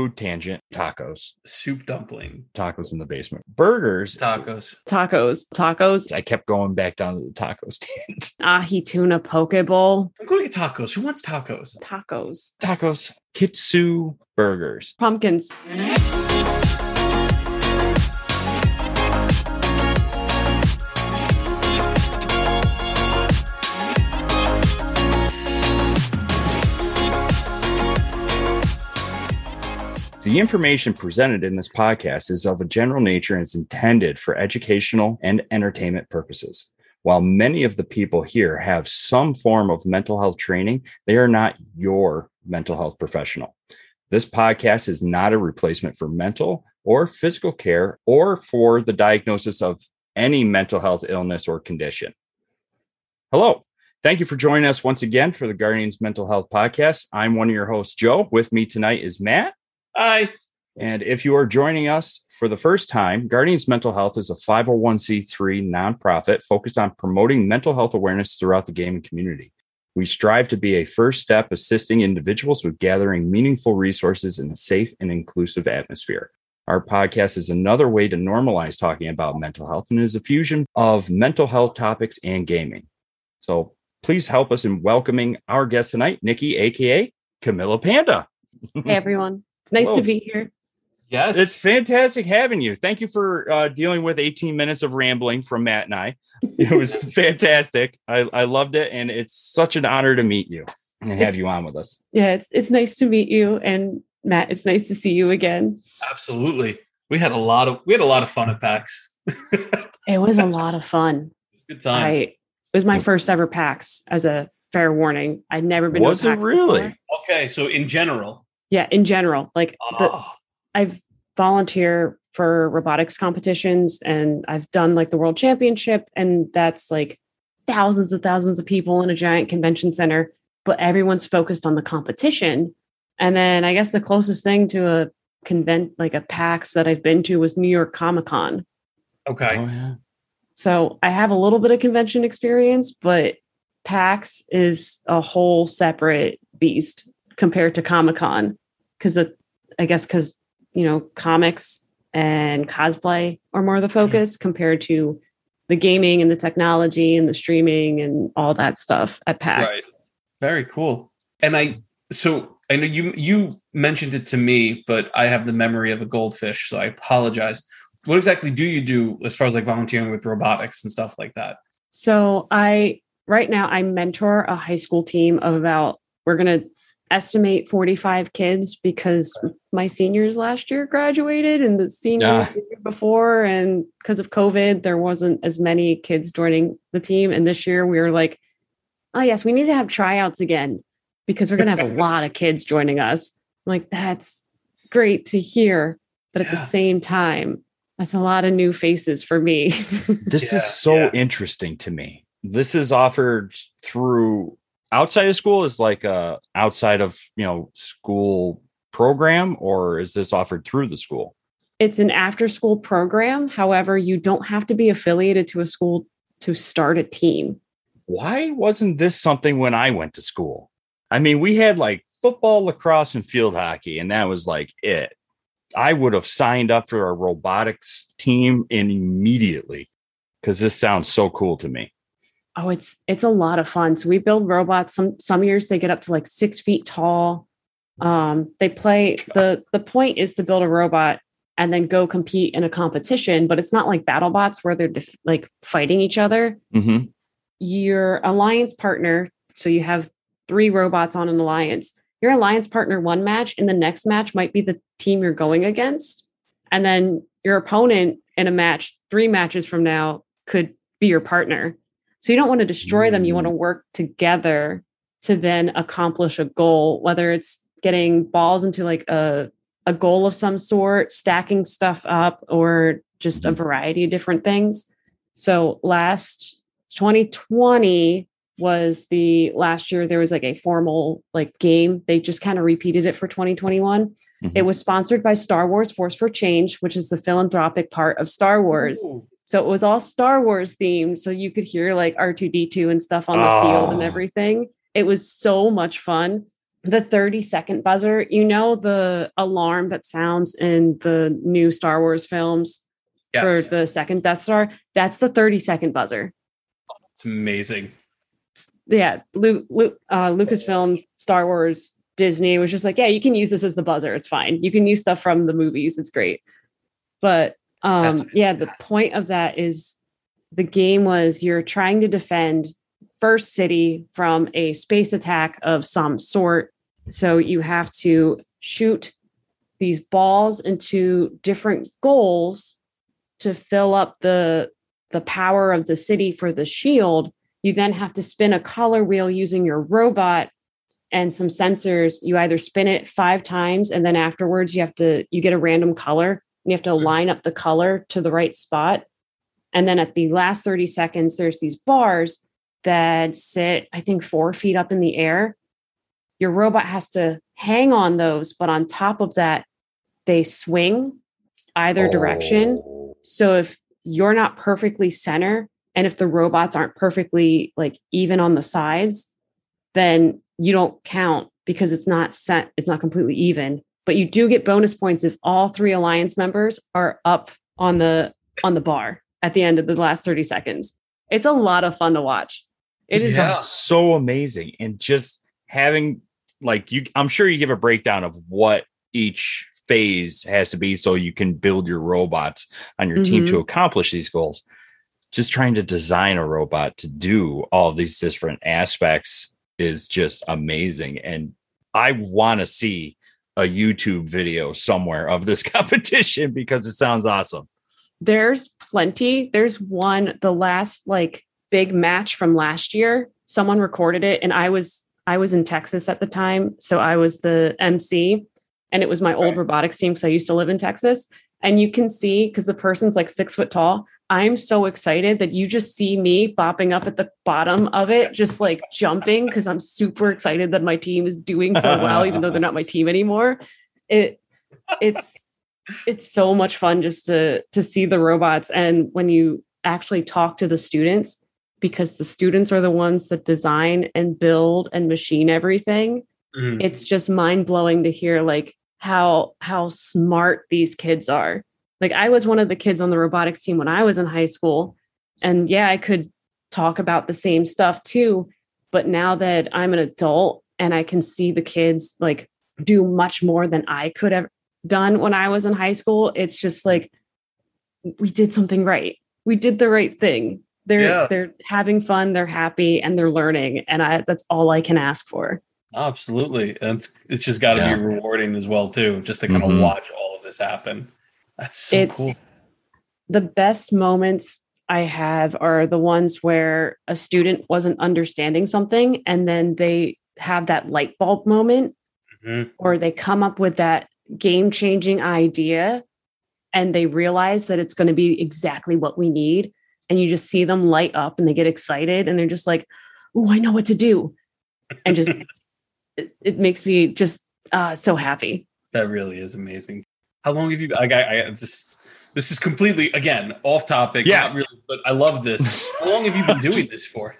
Food tangent, tacos. Soup dumpling. Tacos in the basement. Burgers. Tacos. Tacos. Tacos. I kept going back down to the taco stand. Ahi tuna poke bowl. I'm going to get tacos. Who wants tacos? Tacos. Tacos. Kitsu burgers. Pumpkins. The information presented in this podcast is of a general nature and is intended for educational and entertainment purposes. While many of the people here have some form of mental health training, they are not your mental health professional. This podcast is not a replacement for mental or physical care or for the diagnosis of any mental health illness or condition. Hello. Thank you for joining us once again for the Guardians Mental Health Podcast. I'm one of your hosts, Joe. With me tonight is Matt. Hi. And if you are joining us for the first time, Guardians Mental Health is a 501c3 nonprofit focused on promoting mental health awareness throughout the gaming community. We strive to be a first step assisting individuals with gathering meaningful resources in a safe and inclusive atmosphere. Our podcast is another way to normalize talking about mental health and is a fusion of mental health topics and gaming. So please help us in welcoming our guest tonight, Nikki, aka Camilla Panda. Hey everyone. It's nice Whoa. to be here. Yes. It's fantastic having you. Thank you for uh, dealing with 18 minutes of rambling from Matt and I. It was fantastic. I, I loved it, and it's such an honor to meet you and have It's- you on with us. Yeah, it's it's nice to meet you. And Matt, it's nice to see you again. Absolutely. We had a lot of we had a lot of fun at PAX. It was a lot of fun. It's a good time. I it was my first ever PAX as a fair warning. I'd never been Was to a it PAX really? before. Okay, so in general, Yeah, in general. Like the, oh, I've volunteer for robotics competitions and I've done like the world championship and that's like thousands and thousands of people in a giant convention center, but everyone's focused on the competition. And then I guess the closest thing to a convent like a PAX that I've been to was New York Comic Con. okay. Oh, yeah. So I have a little bit of convention experience, but PAX is a whole separate beast compared to Comic Con. Because I guess because you know comics and cosplay are more the focus compared to the gaming and the technology and the streaming and all that stuff at PAX. Right. Very cool. And I so I know you you mentioned it to me, but I have the memory of a goldfish, so I apologize. What exactly do you do as far as like volunteering with robotics and stuff like that? So I right now I mentor a high school team of about we're gonna estimate 45 kids because my seniors last year graduated and the seniors Ah. the year before and because of COVID there wasn't as many kids joining the team and this year we were like oh yes we need to have tryouts again because we're gonna have a lot of kids joining us I'm like that's great to hear but at the same time that's a lot of new faces for me This Yeah, is so yeah. interesting to me. This is offered through outside of school is like a outside of you know school program or is this offered through the school it's an after school program. However, you don't have to be affiliated to a school to start a team. why wasn't this something when I went to school? I mean, we had like football, lacrosse, and field hockey, and that was like it. I would have signed up for a robotics team immediately because this sounds so cool to me. Oh, it's it's a lot of fun. So we build robots. Some some years they get up to like six feet tall. Um, they play the the point is to build a robot and then go compete in a competition, but it's not like battle bots where they're def- like fighting each other. Mm-hmm. your alliance partner so you have three robots on an alliance your alliance partner one match and the next match might be the team you're going against and then your opponent in a match three matches from now could be your partner so you don't want to destroy them you want to work together to then accomplish a goal whether it's getting balls into like a a goal of some sort stacking stuff up or just a Mhm. variety of different things so last 2020 was the last year there was like a formal like game. They just kind of repeated it for 2021. Mhm. It was sponsored by Star Wars Force for Change, which is the philanthropic part of Star Wars. Ooh, So it was all Star Wars themed. So you could hear like R2D2 and stuff on the field and Oh. everything. It was so much fun. the 30 second buzzer, you know, the alarm that sounds in the new Star Wars films Yes. for the second Death Star, that's the 30 second buzzer. it's amazing. Yeah, Luke, Luke, uh, Lucasfilm, Star Wars, Disney was just like, yeah, you can use this as the buzzer. It's fine. You can use stuff from the movies. It's great. But um, yeah, the point of that is the game was you're trying to defend First City from a space attack of some sort. So you have to shoot these balls into different goals to fill up the the power of the city for the shield. You then have to spin a color wheel using your robot and some sensors. You either spin it five times and then afterwards you have to you get a random color you have to mm-hmm. line up the color to the right spot and then at the last 30 seconds there's these bars that sit i think four feet up in the air your robot has to hang on those but on top of that they swing either direction Oh. so if you're not perfectly center and if the robots aren't perfectly like even on the sides, then you don't count because it's not set, it's not completely even. But you do get bonus points if all three alliance members are up on the on the bar at the end of the last 30 seconds. It's a lot of fun to watch. It It is Yeah. so amazing. And just having like you I'm sure you give a breakdown of what each phase has to be so you can build your robots on your team Mm-hmm. to accomplish these goals. Just trying to design a robot to do all of these different aspects is just amazing. And I want to see a YouTube video somewhere of this competition because it sounds awesome. there's plenty. There's one, the last like big match from last year. Someone recorded it, and I was I was in Texas at the time, so I was the MC, and it was my old Right. robotics team because I used to live in Texas. And you can see because the person's like six foot tall. I'm so excited that you just see me bopping up at the bottom of it, just like jumping because I'm super excited that my team is doing so well, even though they're not my team anymore. It it's it's so much fun just to to see the robots and when you actually talk to the students because the students are the ones that design and build and machine everything Mhm. it's just mind-blowing to hear like how how smart these kids are like i was one of the kids on the robotics team when i was in high school and yeah i could talk about the same stuff too but now that i'm an adult and i can see the kids like do much more than i could have done when i was in high school it's just like we did something right we did the right thing they're Yeah. they're having fun they're happy and they're learning and i that's all i can ask for Absolutely. And it's, it's just got to Yeah. be rewarding as well, too, just to kind Mhm. of watch all of this happen. That's so it's cool. the best moments I have are the ones where a student wasn't understanding something and then they have that light bulb moment Mhm. or they come up with that game changing idea and they realize that it's going to be exactly what we need. And you just see them light up and they get excited and they're just like, oh, I know what to do. And just, it, it makes me just uh, so happy. That really is amazing. How long have you? I, I, I just. This is completely again off topic. Yeah. not really, but I love this. How long have you been doing this for?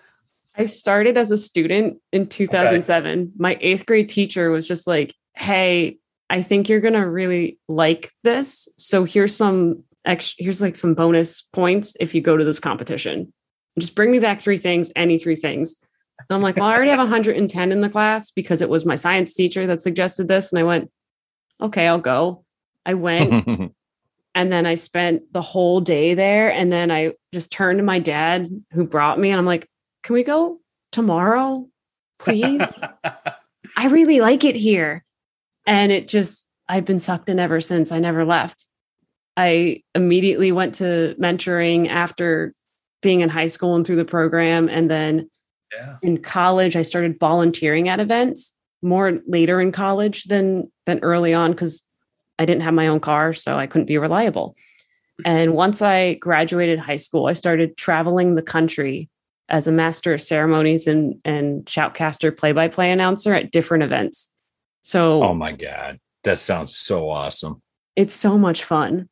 I started as a student in 2007. My eighth grade teacher was just like, Hey, I think you're going to really like this. So here's some ex- here's like some bonus points if you go to this competition. Just bring me back three things, any three things. And I'm like, well, I already have 110 in the class because it was my science teacher that suggested this. And I went, okay, I'll go. I went and then I spent the whole day there. And then I just turned to my dad who brought me and I'm like, can we go tomorrow, please? I really like it here. And it just, I've been sucked in ever since. I never left. I immediately went to mentoring after being in high school and through the program. And then yeah. in college, I started volunteering at events more later in college than than early on because I didn't have my own car, so I couldn't be reliable. And once I graduated high school, I started traveling the country as a master of ceremonies and and shoutcaster play-by-play announcer at different events. So oh my God. That sounds so awesome. it's so much fun.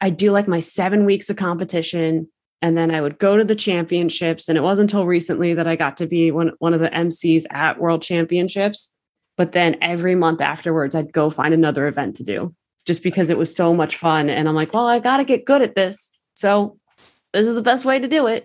I do like my seven weeks of competition, and then I would go to the championships. And it wasn't until recently that I got to be one, one of the MCs at World Championships. But then every month afterwards, I'd go find another event to do just because it was so much fun. And I'm like, well, I got to get good at this. So this is the best way to do it.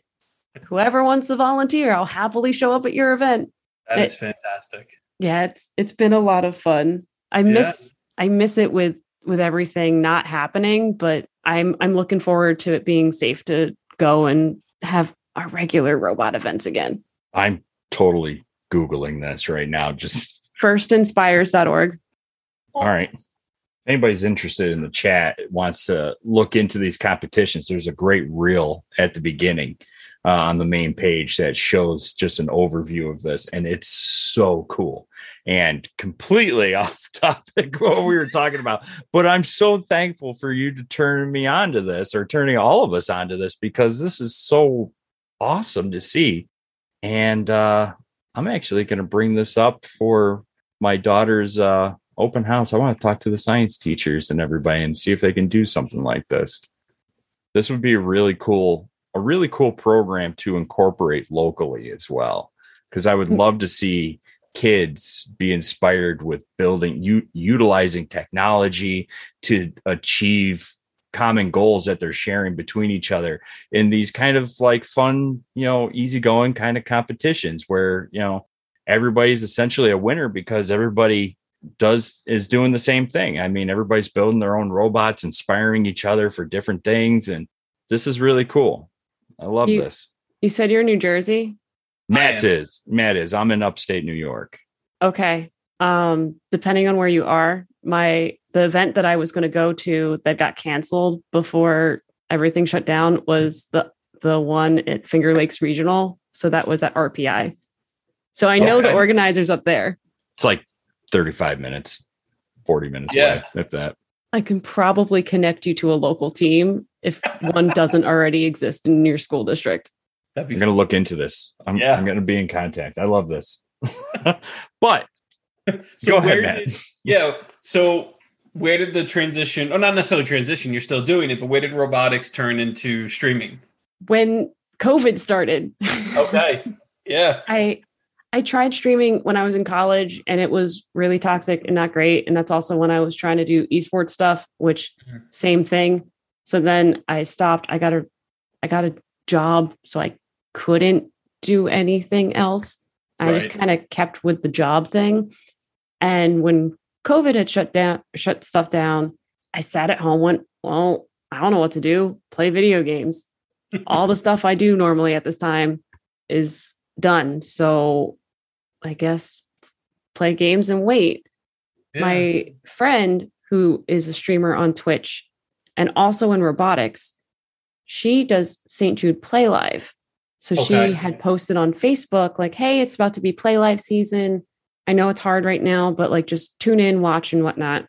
Whoever wants to volunteer, I'll happily show up at your event. That It- is fantastic. Yeah, it's it's been a lot of fun. I miss I miss it with with everything not happening, but I'm I'm looking forward to it being safe to go and have our regular robot events again. I'm totally Googling this right now. Just Firstinspires.org. all right. Anybody's interested in the chat, wants to look into these competitions, there's a great reel at the beginning uh, on the main page that shows just an overview of this. And it's so cool and completely off topic what we were talking about. But I'm so thankful for you to turn me on to this or turning all of us onto this because this is so awesome to see. And uh, I'm actually going to bring this up for my daughter's uh, open house. I want to talk to the science teachers and everybody and see if they can do something like this. This would be a really cool, a really cool program to incorporate locally as well. Because I would hmm. love to see kids be inspired with building, u- utilizing technology to achieve common goals that they're sharing between each other in these kind of like fun, you know, easygoing kind of competitions where, you know, everybody's essentially a winner because everybody does is doing the same thing. I mean, everybody's building their own robots, inspiring each other for different things. And this is really cool. I love You- this. You said you're in New Jersey? Matt's am. is Matt is. I'm in upstate New York. Okay. Um, depending on where you are, my the event that I was going to go to that got canceled before everything shut down was the the one at Finger Lakes Regional. So that was at RPI. So I know the organizers up there. It's like 35 minutes, 40 minutes Yeah. away, if that. I can probably connect you to a local team if one doesn't already exist in your school district. That'd be I'm gonna look into this. I'm, Yeah. I'm gonna be in contact. I love this. but so Go ahead, where Matt. did- yeah. So where did the transition, or not necessarily transition, you're still doing it, but where did robotics turn into streaming? When COVID started, Okay. yeah. I I tried streaming when I was in college and it was really toxic and not great. And that's also when I was trying to do esports stuff, which same thing. So then I stopped. I got a I got a job, so I couldn't do anything else. I just kind of kept with the job thing. And when COVID had shut down shut stuff down, I sat at home, went, well, I don't know what to do. Play video games. All the stuff I do normally at this time is done. So I guess play games and wait. Yeah. My friend, who is a streamer on Twitch and also in robotics, she does St. Jude Play Live. So Okay. she had posted on Facebook, like, hey, it's about to be Play Live season. I know it's hard right now, but like just tune in, watch, and whatnot.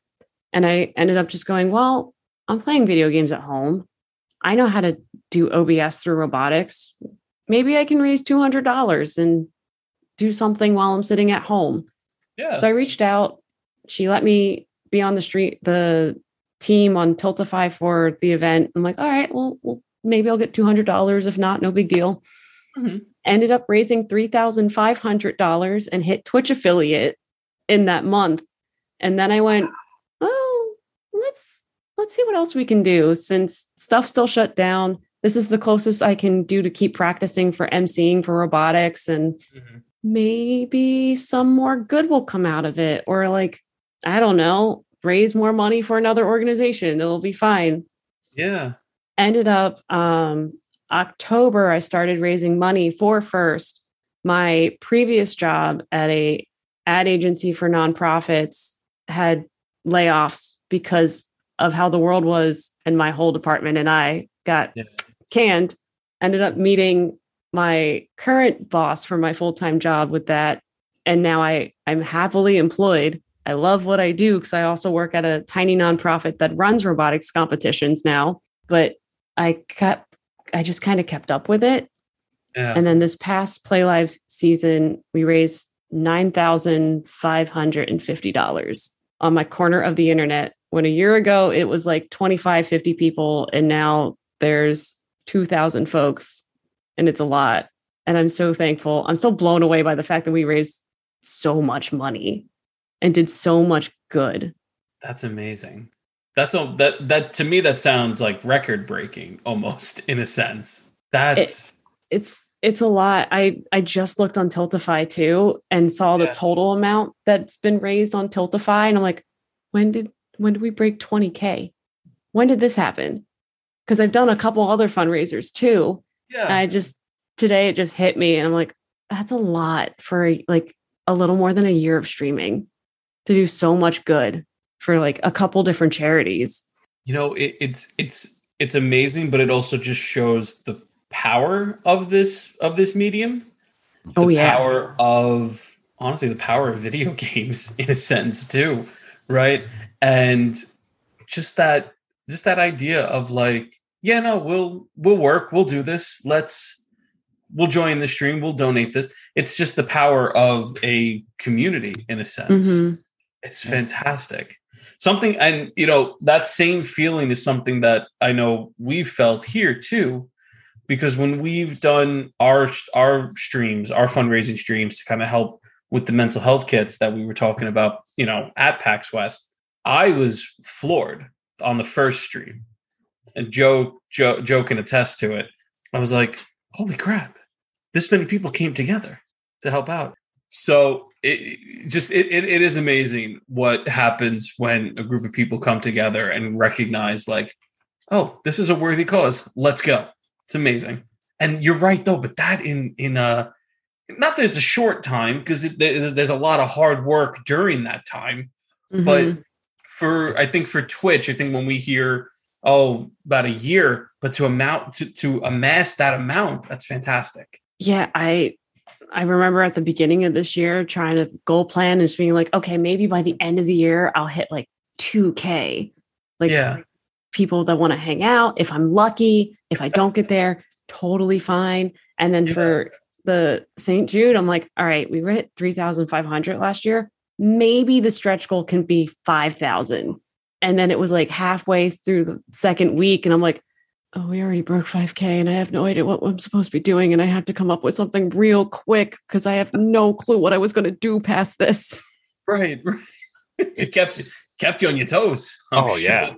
And I ended up just going, well, I'm playing video games at home. I know how to do OBS through robotics. Maybe I can raise $200 and do something while I'm sitting at home. yeah. So I reached out. She let me be on the street, the team on Tiltify for the event. I'm like, all right, well, well maybe I'll get $200. If not, no big deal. Mhm. Ended up raising $3,500 and hit Twitch affiliate in that month. And then I went, oh, let's let's see what else we can do since stuff still shut down. This is the closest I can do to keep practicing for emceeing for robotics and Mhm. Maybe some more good will come out of it or like i don't know raise more money for another organization it'll be fine Yeah. ended up um october i started raising money for first my previous job at a ad agency for nonprofits had layoffs because of how the world was and my whole department and i got Yeah. canned ended up meeting my current boss for my full-time job with that. And now i i'm happily employed. I love what i do because i also work at a tiny nonprofit that runs robotics competitions now. But i kept i just kind of kept up with it. Yeah. and then this past play live season we raised $9550 on my corner of the internet. When a year ago it was like 25 50 people and now there's 2000 folks and it's a lot and i'm so thankful i'm still blown away by the fact that we raised so much money and did so much good. That's amazing. That's all that that to me that sounds like record breaking almost in a sense. That's it, it's it's a lot. I I just looked on Tiltify too and saw the Yeah. total amount that's been raised on Tiltify and I'm like, when did when did we break 20k? When did this happen? Because I've done a couple other fundraisers too. Yeah. I just today it just hit me and I'm like, that's a lot for like a little more than a year of streaming to do so much good for like a couple different charities. you know it, it's it's it's amazing but it also just shows the power of this of this medium Oh yeah. power of honestly the power of video games in a sense too right and just that just that idea of like yeah no we'll we'll work we'll do this let's we'll join the stream we'll donate this it's just the power of a community in a sense Mhm. it's fantastic. Something, and you know, that same feeling is something that I know we've felt here too, because when we've done our our streams, our fundraising streams to kind of help with the mental health kits that we were talking about, you know, at PAX West, I was floored on the first stream, and Joe Joe Joe can attest to it. I was like, "Holy crap! This many people came together to help out." So it just it, it, it is amazing what happens when a group of people come together and recognize like, oh, this is a worthy cause. Let's go. It's amazing. And you're right though, but that in in a not that it's a short time because there's, a lot of hard work during that time. But Mhm. for I think for Twitch, I think when we hear oh about a year, but to amount to to amass that amount, that's fantastic. yeah i i remember at the beginning of this year trying to goal plan and just being like okay maybe by the end of the year i'll hit like 2k like Yeah. people that want to hang out if i'm lucky if i don't get there totally fine and then for the st jude i'm like all right we were hit 3500 last year maybe the stretch goal can be 5000 and then it was like halfway through the second week and i'm like oh, we already broke 5K and I have no idea what I'm supposed to be doing. And I have to come up with something real quick because I have no clue what I was going to do past this. Right. right. it kept kept you on your toes. I'm Oh, yeah.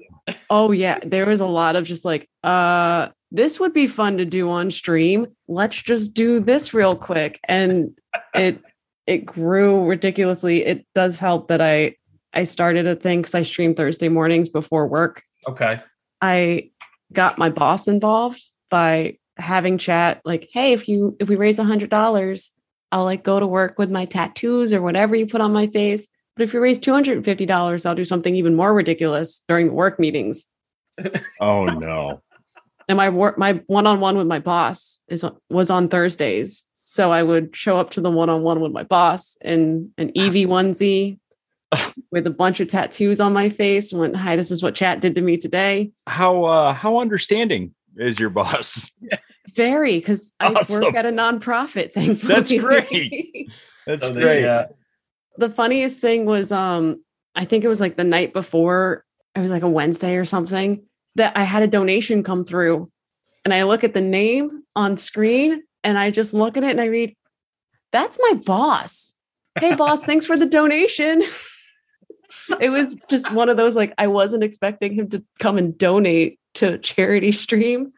Oh, yeah. There was a lot of just like, uh, this would be fun to do on stream. Let's just do this real quick. And it, it grew ridiculously. It does help that I, I started a thing because I stream Thursday mornings before work. Okay. I got my boss involved by having chat like, hey, if you if we raise a hundred dollars, I'll like go to work with my tattoos or whatever you put on my face. But if you raise two hundred and fifty dollars, I'll do something even more ridiculous during the work meetings. Oh no. And my work my one on one with my boss is was on Thursdays. So I would show up to the one on one with my boss in an Eevee onesie with a bunch of tattoos on my face. and Went, hi, this is what chat did to me today. How uh how understanding is your boss? Very, because I Awesome. work at a nonprofit. Thankfully, That's great. That's So they, great. uh, the funniest thing was, um, I think it was like the night before. It was like a Wednesday or something that I had a donation come through, and I look at the name on screen, and I just look at it and I read, "That's my boss." Hey, boss, thanks for the donation. it was just one of those like I wasn't expecting him to come and donate to charity stream,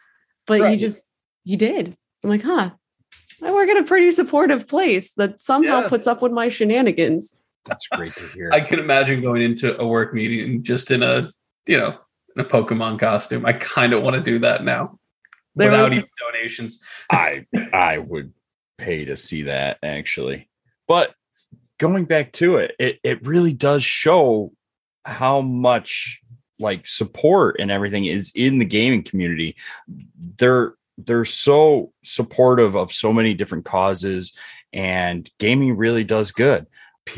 but he Right. just he did. I'm like, huh. I work at a pretty supportive place that somehow Yeah. puts up with my shenanigans. That's great to hear. I can imagine going into a work meeting just in a, you know, in a Pokemon costume. I kind of want to do that now There without was- even donations. I I would pay to see that actually. But going back to it, it it really does show how much like support and everything is in the gaming community. They're they're so supportive of so many different causes and gaming really does good.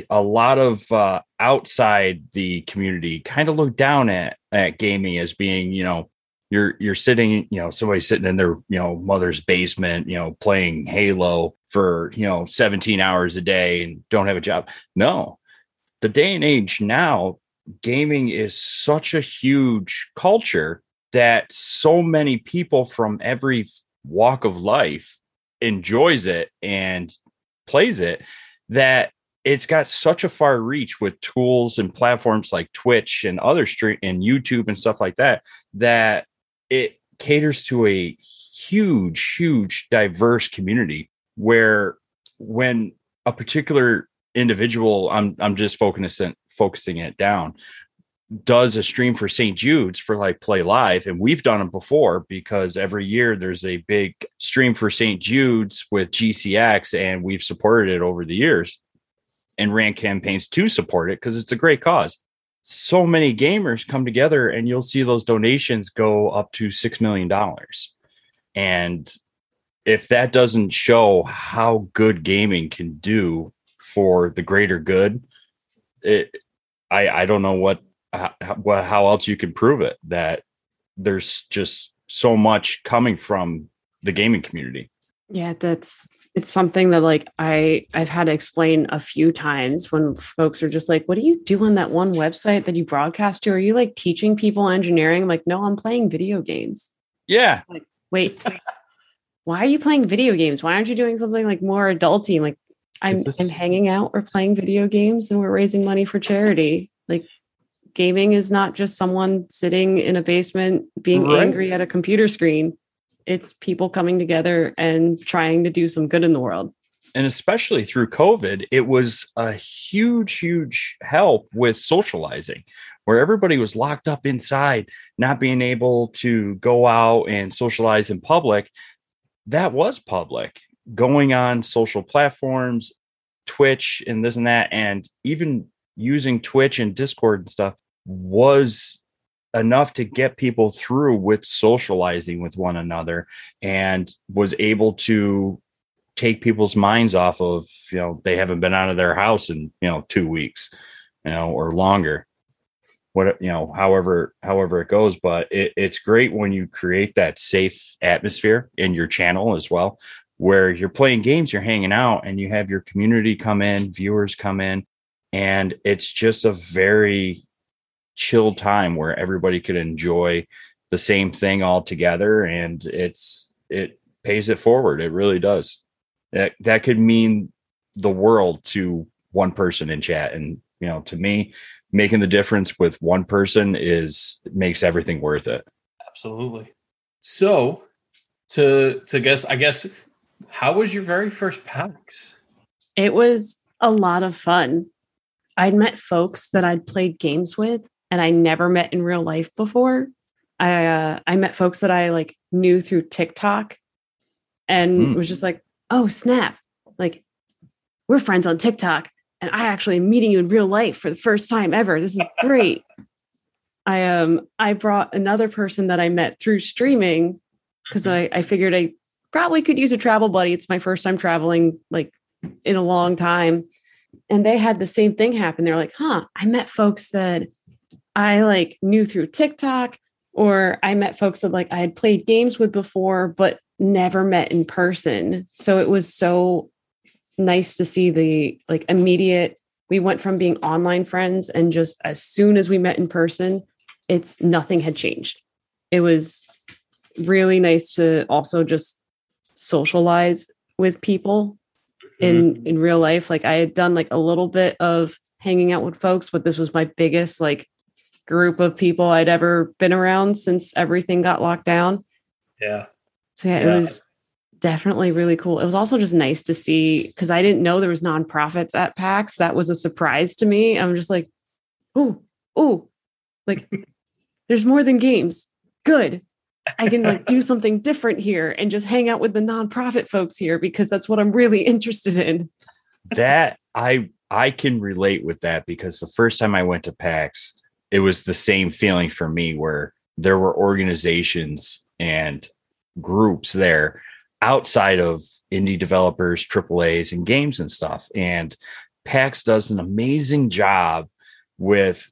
A lot of uh, outside the community kind of look down at at gaming as being, you know, you're you're sitting you know somebody sitting in their you know mother's basement you know playing halo for you know 17 hours a day and don't have a job. No. The day and age now gaming is such a huge culture that so many people from every walk of life enjoys it and plays it that it's got such a far reach with tools and platforms like Twitch and other stream and YouTube and stuff like that that it caters to a huge, huge, diverse community where when a particular individual, I'm I'm just focusing focusing it down, does a stream for St. Jude's for like Play Live, and we've done them before because every year there's a big stream for St. Jude's with GCX, and we've supported it over the years and ran campaigns to support it because it's a great cause. So many gamers come together, and you'll see those donations go up to six million dollars. And if that doesn't show how good gaming can do for the greater good, it I I don't know what how, how else you can prove it that there's just so much coming from the gaming community. Yeah, that's it's something that like I I've had to explain a few times when folks are just like, "What do you do on that one website that you broadcast to? Are you like teaching people engineering?" I'm like, "No, I'm playing video games." Yeah. Like, wait, why are you playing video games? Why aren't you doing something like more adulty? Like, I'm this- I'm hanging out, we're playing video games, and we're raising money for charity. Like, gaming is not just someone sitting in a basement being right. angry at a computer screen. It's people coming together and trying to do some good in the world. And especially through COVID, it was a huge, huge help with socializing where everybody was locked up inside, not being able to go out and socialize in public. That was public going on social platforms, Twitch and this and that, and even using Twitch and Discord and stuff was enough to get people through with socializing with one another and was able to take people's minds off of you know they haven't been out of their house in you know two weeks you know or longer. What you know however however it goes but it, it's great when you create that safe atmosphere in your channel as well where you're playing games you're hanging out and you have your community come in viewers come in and it's just a very chill time where everybody could enjoy the same thing all together and it's it pays it forward it really does. That that could mean the world to one person in chat and you know to me making the difference with one person is makes everything worth it. Absolutely. So to to guess i guess how was your very first pax? It was a lot of fun. I'd met folks that i'd played games with and I never met in real life before. I uh, I met folks that I like knew through TikTok and mm. was just like, "Oh, snap. Like we're friends on TikTok and I actually am meeting you in real life for the first time ever. This is great." I um I brought another person that I met through streaming because. I, I figured I probably could use a travel buddy. It's my first time traveling like in a long time. And they had the same thing happen. They're like, huh, I met folks that I like knew through TikTok or I met folks that like I had played games with before, but never met in person. So it was so nice to see the like immediate. We went from being online friends and just as soon as we met in person, it's nothing had changed. It was really nice to also just socialize with people in mm-hmm. in real life like i had done like a little bit of hanging out with folks but this was my biggest like group of people I'd ever been around since everything got locked down. Yeah. So yeah, yeah. it was definitely really cool. It was also just nice to see because I didn't know there was nonprofits at PAX. That was a surprise to me. I'm just like, oh, oh, like there's more than games. Good. I can like do something different here and just hang out with the nonprofit folks here because that's what I'm really interested in. that I I can relate with that because the first time I went to PAX, it was the same feeling for me where there were organizations and groups there outside of indie developers, AAAs, and games and stuff. And PAX does an amazing job with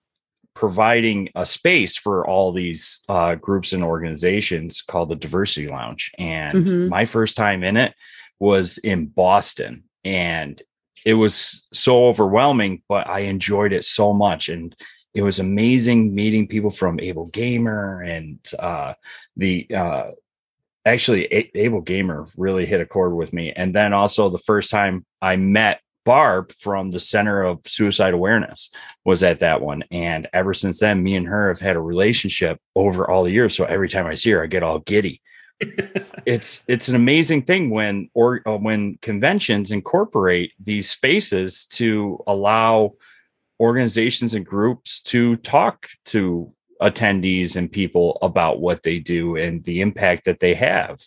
providing a space for all these uh, groups and organizations called the Diversity Lounge. And mm-hmm. my first time in it was in Boston. And it was so overwhelming, but I enjoyed it so much. And it was amazing meeting people from Able Gamer and uh, the uh, actually A- Able Gamer really hit a chord with me. And then also the first time I met Barb from the Center of Suicide Awareness was at that one. And ever since then, me and her have had a relationship over all the years. So every time I see her, I get all giddy. it's it's an amazing thing when or uh, when conventions incorporate these spaces to allow organizations and groups to talk to attendees and people about what they do and the impact that they have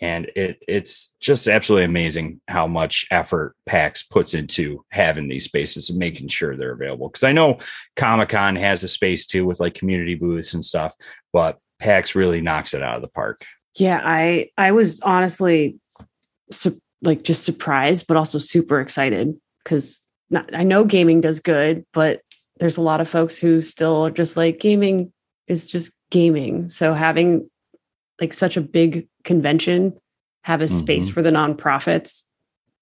and it it's just absolutely amazing how much effort PAX puts into having these spaces and making sure they're available. Because I know Comic Con has a space too with like community booths and stuff, but PAX really knocks it out of the park. Yeah, I I was honestly su- like just surprised, but also super excited because I know gaming does good, but there's a lot of folks who still are just like gaming is just gaming. So having like such a big convention have a space mm-hmm. for the nonprofits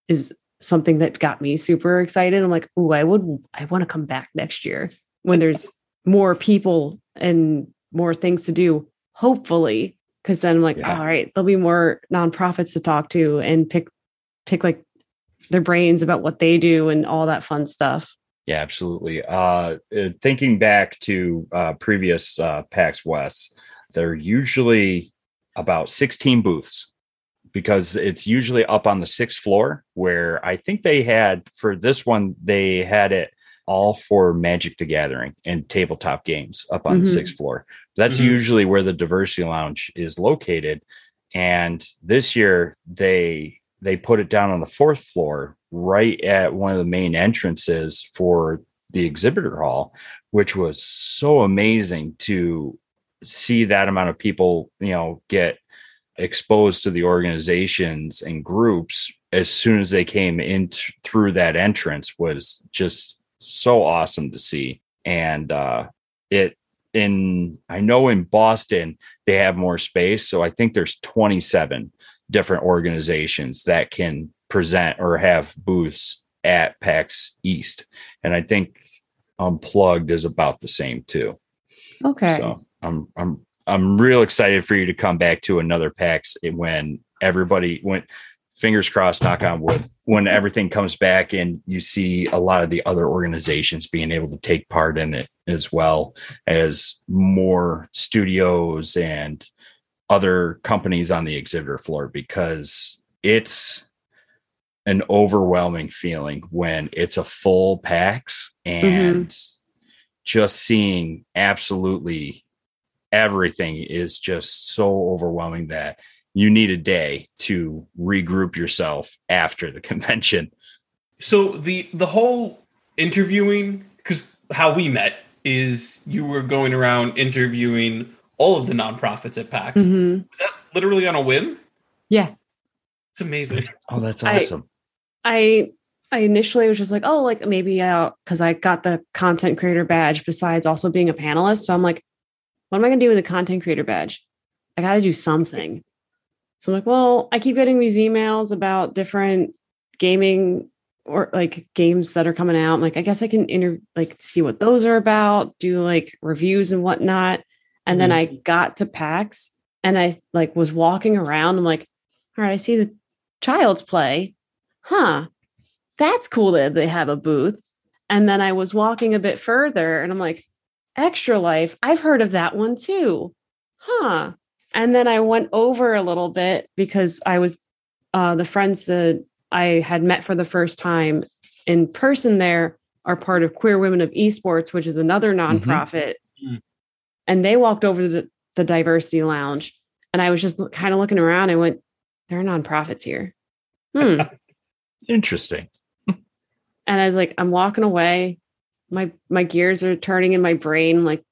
is something that got me super excited. I'm like, oh, I would, I want to come back next year when there's more people and more things to do, hopefully. Cause then I'm like, yeah. all right, there'll be more nonprofits to talk to and pick, pick like their brains about what they do and all that fun stuff. Yeah, absolutely. Uh, uh thinking back to uh, previous uh, PAX West, they're usually about 16 booths because it's usually up on the sixth floor where I think they had for this one, they had it all for Magic the Gathering and tabletop games up on mm-hmm. the sixth floor. That's mm-hmm. usually where the diversity lounge is located. And this year they they put it down on the fourth floor, right at one of the main entrances for the exhibitor hall, which was so amazing to see that amount of people, you know, get exposed to the organizations and groups as soon as they came in t- through that entrance was just so awesome to see. And uh, it in I know in Boston they have more space, so I think there's 27 different organizations that can present or have booths at PAX East, and I think Unplugged is about the same too. Okay. So I'm I'm I'm real excited for you to come back to another PAX when everybody went fingers crossed, knock on wood, when everything comes back and you see a lot of the other organizations being able to take part in it as well as more studios and other companies on the exhibitor floor because it's an overwhelming feeling when it's a full PAX and mm-hmm. just seeing absolutely everything is just so overwhelming that you need a day to regroup yourself after the convention. So the the whole interviewing because how we met is you were going around interviewing all of the nonprofits at PAX. Mm-hmm. Was that literally on a whim? Yeah. It's amazing. Oh, that's awesome. I I, I initially was just like, oh, like maybe I'll, because I got the content creator badge besides also being a panelist. So I'm like, what am I going to do with a content creator badge? I got to do something. So I'm like, well, I keep getting these emails about different gaming or like games that are coming out. I'm like, I guess I can inter like see what those are about, do like reviews and whatnot. And mm-hmm. then I got to PAX and I like was walking around. I'm like, all right, I see the child's play. Huh. That's cool that they have a booth. And then I was walking a bit further and I'm like, Extra Life, I've heard of that one too. Huh. And then I went over a little bit because I was uh, the friends that I had met for the first time in person there are part of Queer Women of Esports, which is another mm-hmm. nonprofit. Mm-hmm. And they walked over to the, the diversity lounge. And I was just kind of looking around. I went, there are nonprofits here. Hmm. Interesting. and I was like, I'm walking away my my gears are turning in my brain like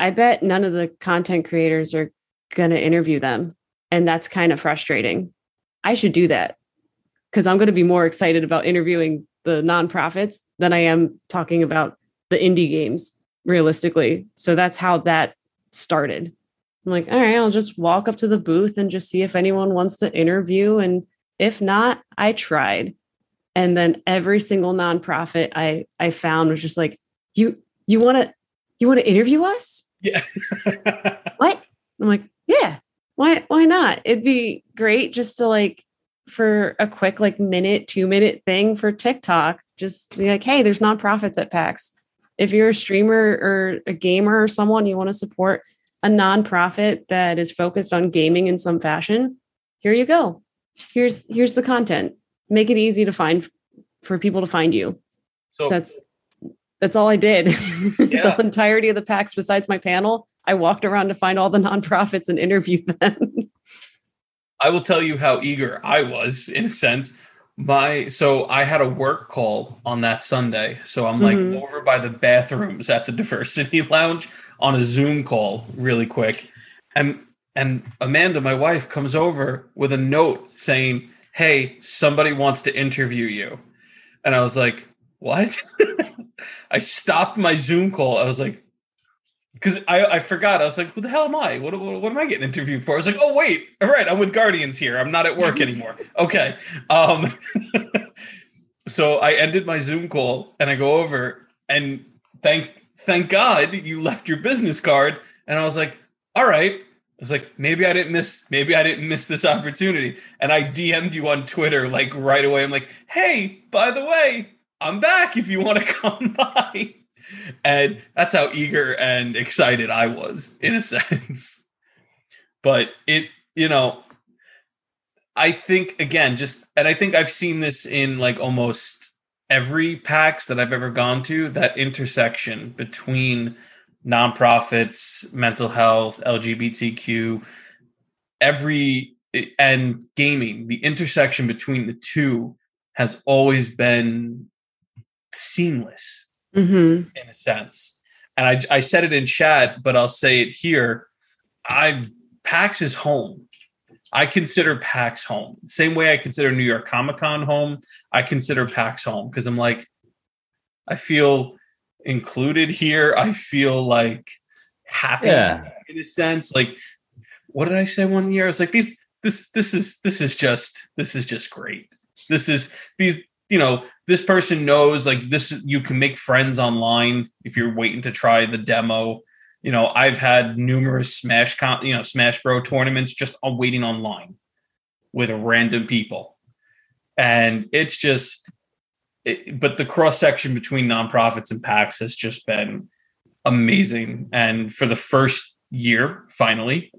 i bet none of the content creators are going to interview them and that's kind of frustrating i should do that because i'm going to be more excited about interviewing the nonprofits than i am talking about the indie games realistically so that's how that started. I'm like all right i'll just walk up to the booth and just see if anyone wants to interview. And if not i tried. And then every single nonprofit i i found was just like you you want to you want to interview us? Yeah. What? I'm like yeah. Why why not? It'd be great just to like for a quick like minute, two minute thing for TikTok. Just be like, hey, there's nonprofits at PAX. If you're a streamer or a gamer or someone you want to support a nonprofit that is focused on gaming in some fashion, here you go. Here's here's the content. Make it easy to find for people to find you. So, so that's that's all I did. Yeah. the entirety of the PAX, besides my panel, I walked around to find all the nonprofits and interview them. I will tell you how eager I was in a sense. My so I had a work call on that Sunday. So I'm like mm-hmm. over by the bathrooms at the diversity lounge on a Zoom call really quick. And and Amanda, my wife, comes over with a note saying, Hey, somebody wants to interview you. And I was like, What? I stopped my Zoom call. I was like, because I, I forgot. I was like, who the hell am I? What, what, what, am I getting interviewed for? I was like, oh, wait. All right. I'm with Guardians here. I'm not at work anymore. Okay. Um, so I ended my Zoom call and I go over and thank, thank God you left your business card. And I was like, all right. I was like, maybe I didn't miss, maybe I didn't miss this opportunity. And I DM'd you on Twitter like right away. I'm like, hey, by the way, I'm back if you want to come by and that's how eager and excited I was in a sense. But it, you know, I think again, just and I think I've seen this in like almost every PAX that I've ever gone to, that intersection between nonprofits, mental health, LGBTQ, every and gaming, the intersection between the two has always been seamless mm-hmm. in a sense. And I, I said it in chat, but I'll say it here. I PAX is home. I consider PAX home. Same way I consider New York Comic Con home. I consider PAX home because I'm like, I feel included here. I feel like happy yeah. in a sense. Like, what did I say one year? I was like, these, this, this is, this is just, this is just great. This is these, you know, this person knows like this you can make friends online if you're waiting to try the demo. You know i've had numerous smash con- you know smash bro tournaments just waiting online with random people. And it's just it, but the cross section between nonprofits and PAX has just been amazing. And for the first year finally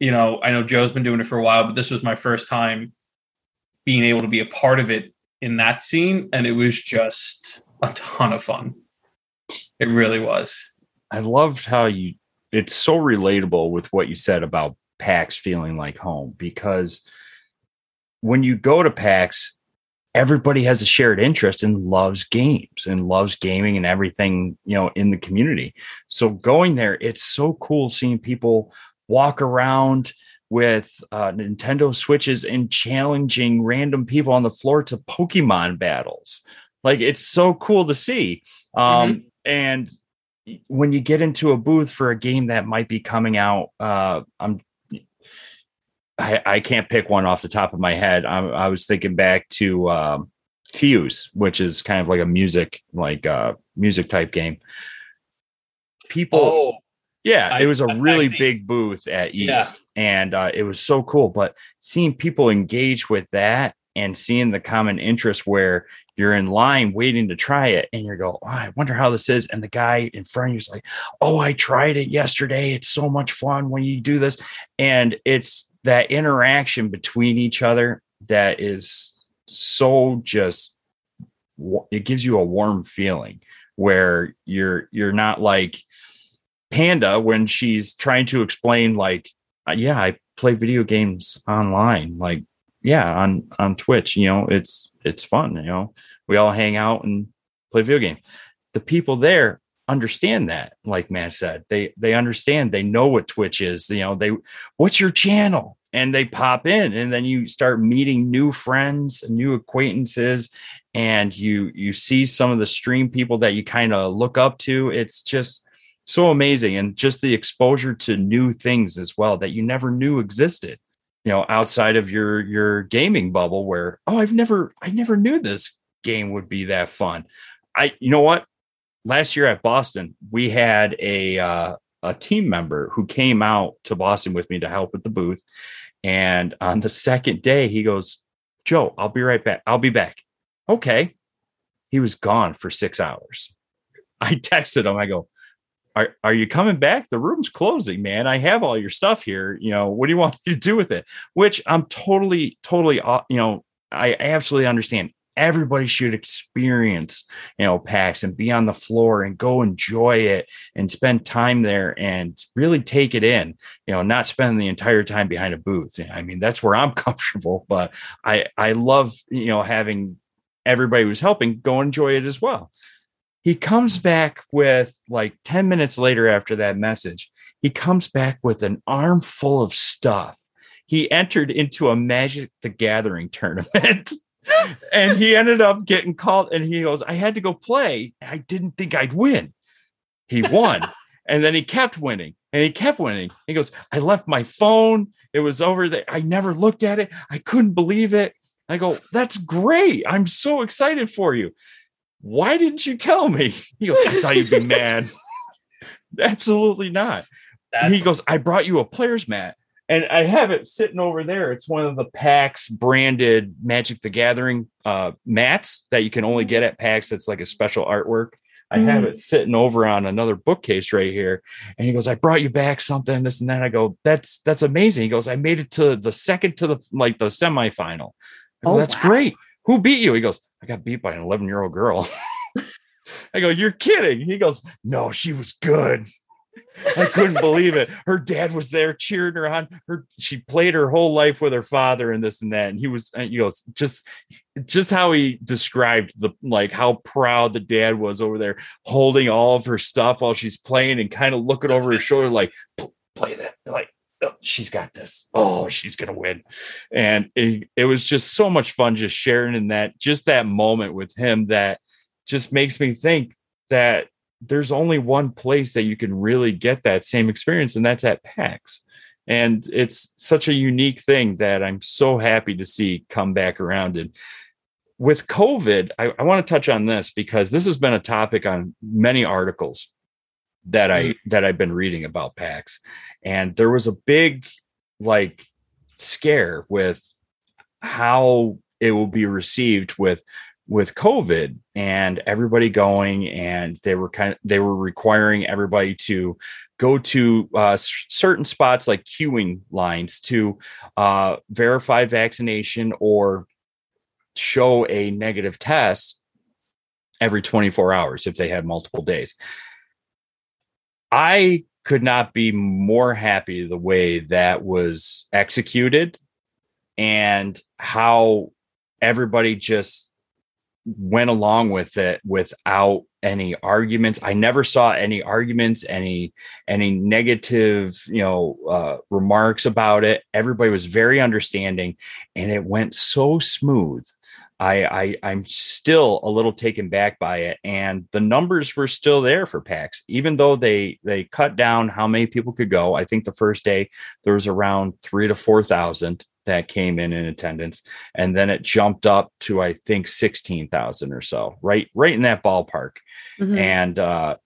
you know i know joe's been doing it for a while but this was my first time being able to be a part of it in that scene, and it was just a ton of fun. It really was. I loved how you. It's so relatable with what you said about PAX feeling like home because when you go to PAX, everybody has a shared interest and loves games and loves gaming and everything you know in the community. So going there, it's so cool seeing people walk around with uh, Nintendo Switches and challenging random people on the floor to Pokemon battles. Like it's so cool to see. Um, mm-hmm. And when you get into a booth for a game that might be coming out, uh, I'm I, I can't pick one off the top of my head. I, I was thinking back to um, Fuser, which is kind of like a music like uh, music type game. People, oh, yeah, it was a really big booth at East, yeah. and uh, it was so cool. But seeing people engage with that and seeing the common interest where you're in line waiting to try it, and you go, oh, "I wonder how this is," and the guy in front of you is like, "Oh, I tried it yesterday. It's so much fun when you do this," and it's that interaction between each other that is so just it gives you a warm feeling where you're you're not like Panda when she's trying to explain, like, uh, yeah, I play video games online, like, yeah, on on Twitch. You know, it's it's fun. You know, we all hang out and play video game. The people there understand that like man said they they understand they know what twitch is you know they what's your channel and they pop in and then you start meeting new friends new acquaintances and you you see some of the stream people that you kind of look up to it's just so amazing and just the exposure to new things as well that you never knew existed you know outside of your your gaming bubble where oh i've never i never knew this game would be that fun i you know what last year at boston we had a uh, a team member who came out to boston with me to help with the booth and on the second day he goes Joe, I'll be right back. I'll be back. Okay. He was gone for six hours. I texted him. I go, are, are you coming back? The room's closing, man. I have all your stuff here. You know, what do you want me to do with it? Which I'm totally, totally, uh, you know, I absolutely understand. Everybody should experience, you know, PAX and be on the floor and go enjoy it and spend time there and really take it in, you know, not spend the entire time behind a booth. I mean, that's where I'm comfortable, but I, I love, you know, having everybody who's helping go enjoy it as well. He comes back with like 10 minutes later after that message, he comes back with an armful of stuff. He entered into a Magic the Gathering tournament. and he ended up getting called and he goes, I had to go play. I didn't think I'd win. He won. and then he kept winning and he kept winning. He goes, I left my phone. It was over there. I never looked at it. I couldn't believe it. I go, That's great. I'm so excited for you why didn't you tell me? He goes, I thought you'd be mad. Absolutely not. That's... He goes, I brought you a player's mat. And I have it sitting over there. It's one of the PAX branded Magic the Gathering uh, mats that you can only get at PAX. It's like a special artwork. I mm. have it sitting over on another bookcase right here. And he goes, I brought you back something, this and that. I go, that's that's amazing. He goes, I made it to the second to the like the semifinal. Go, oh, that's wow. great. Who beat you? He goes, I got beat by an 11 year old girl. I go, You're kidding. He goes, No, she was good. I couldn't believe it. Her dad was there cheering her on. Her she played her whole life with her father and this and that. And he was, uh, you know, just just how he described the like how proud the dad was over there holding all of her stuff while she's playing and kind of looking That's over his shoulder like play that like oh, she's got this. Oh. oh, she's gonna win. And it, it was just so much fun just sharing in that just that moment with him that just makes me think that there's only one place that you can really get that same experience, and that's at PAX. And it's such a unique thing that I'm so happy to see come back around. And with COVID, I, I want to touch on this because this has been a topic on many articles that I mm-hmm. that I've been reading about PAX, and there was a big like scare with how it will be received with with COVID and everybody going, and they were kind of they were requiring everybody to go to uh, certain spots like queuing lines to uh, verify vaccination or show a negative test every 24 hours if they had multiple days. I could not be more happy the way that was executed and how everybody just went along with it without any arguments. I never saw any arguments any any negative you know uh, remarks about it. Everybody was very understanding and it went so smooth I, I I'm still a little taken back by it, and the numbers were still there for PAX, even though they they cut down how many people could go. I think the first day there was around three to four thousand that came in in attendance, and then it jumped up to I think sixteen thousand or so, right right in that ballpark, mm-hmm. and uh,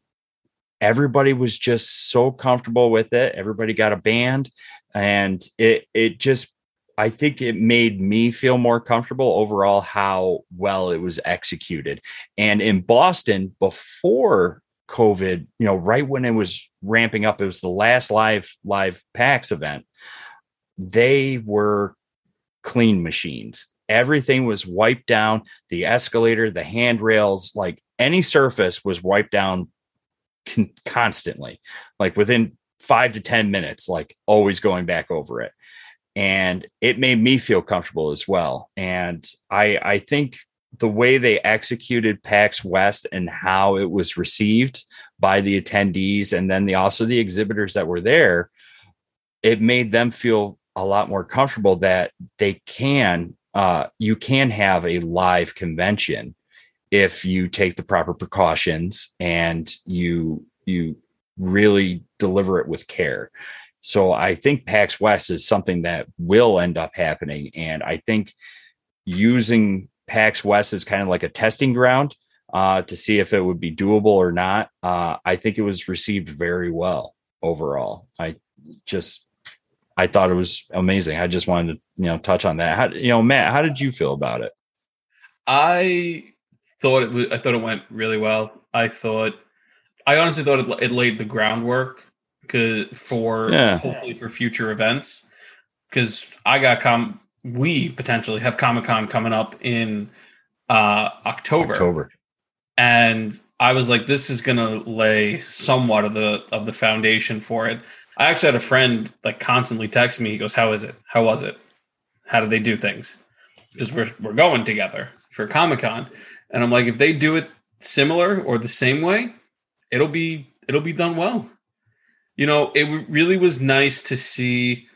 everybody was just so comfortable with it. Everybody got a band, and it it just I think it made me feel more comfortable overall how well it was executed. And in Boston, before COVID, you know, right when it was ramping up, it was the last live live PAX event. They were clean machines. Everything was wiped down. The escalator, the handrails, like any surface was wiped down con- constantly, like within five to 10 minutes, like always going back over it and it made me feel comfortable as well. And I I think the way they executed PAX West and how it was received by the attendees and then the also the exhibitors that were there, it made them feel a lot more comfortable that they can uh, you can have a live convention if you take the proper precautions and you you really deliver it with care so I think PAX West is something that will end up happening. And I think using PAX West as kind of like a testing ground uh, to see if it would be doable or not, uh, I think it was received very well overall. I just, I thought it was amazing. I just wanted to, you know, touch on that. How, you know, Matt, how did you feel about it? I thought it was. I thought it went really well. I thought, I honestly thought it, it laid the groundwork for Yeah. hopefully for future events. Because I got com, we potentially have Comic Con coming up in uh October, October. and I was like, this is gonna lay somewhat of the of the foundation for it. I actually had a friend like constantly text me. He goes, "How is it? How was it? How do they do things?" Because we're we're going together for Comic Con, and I'm like, if they do it similar or the same way, it'll be it'll be done well. You know, it really was nice to see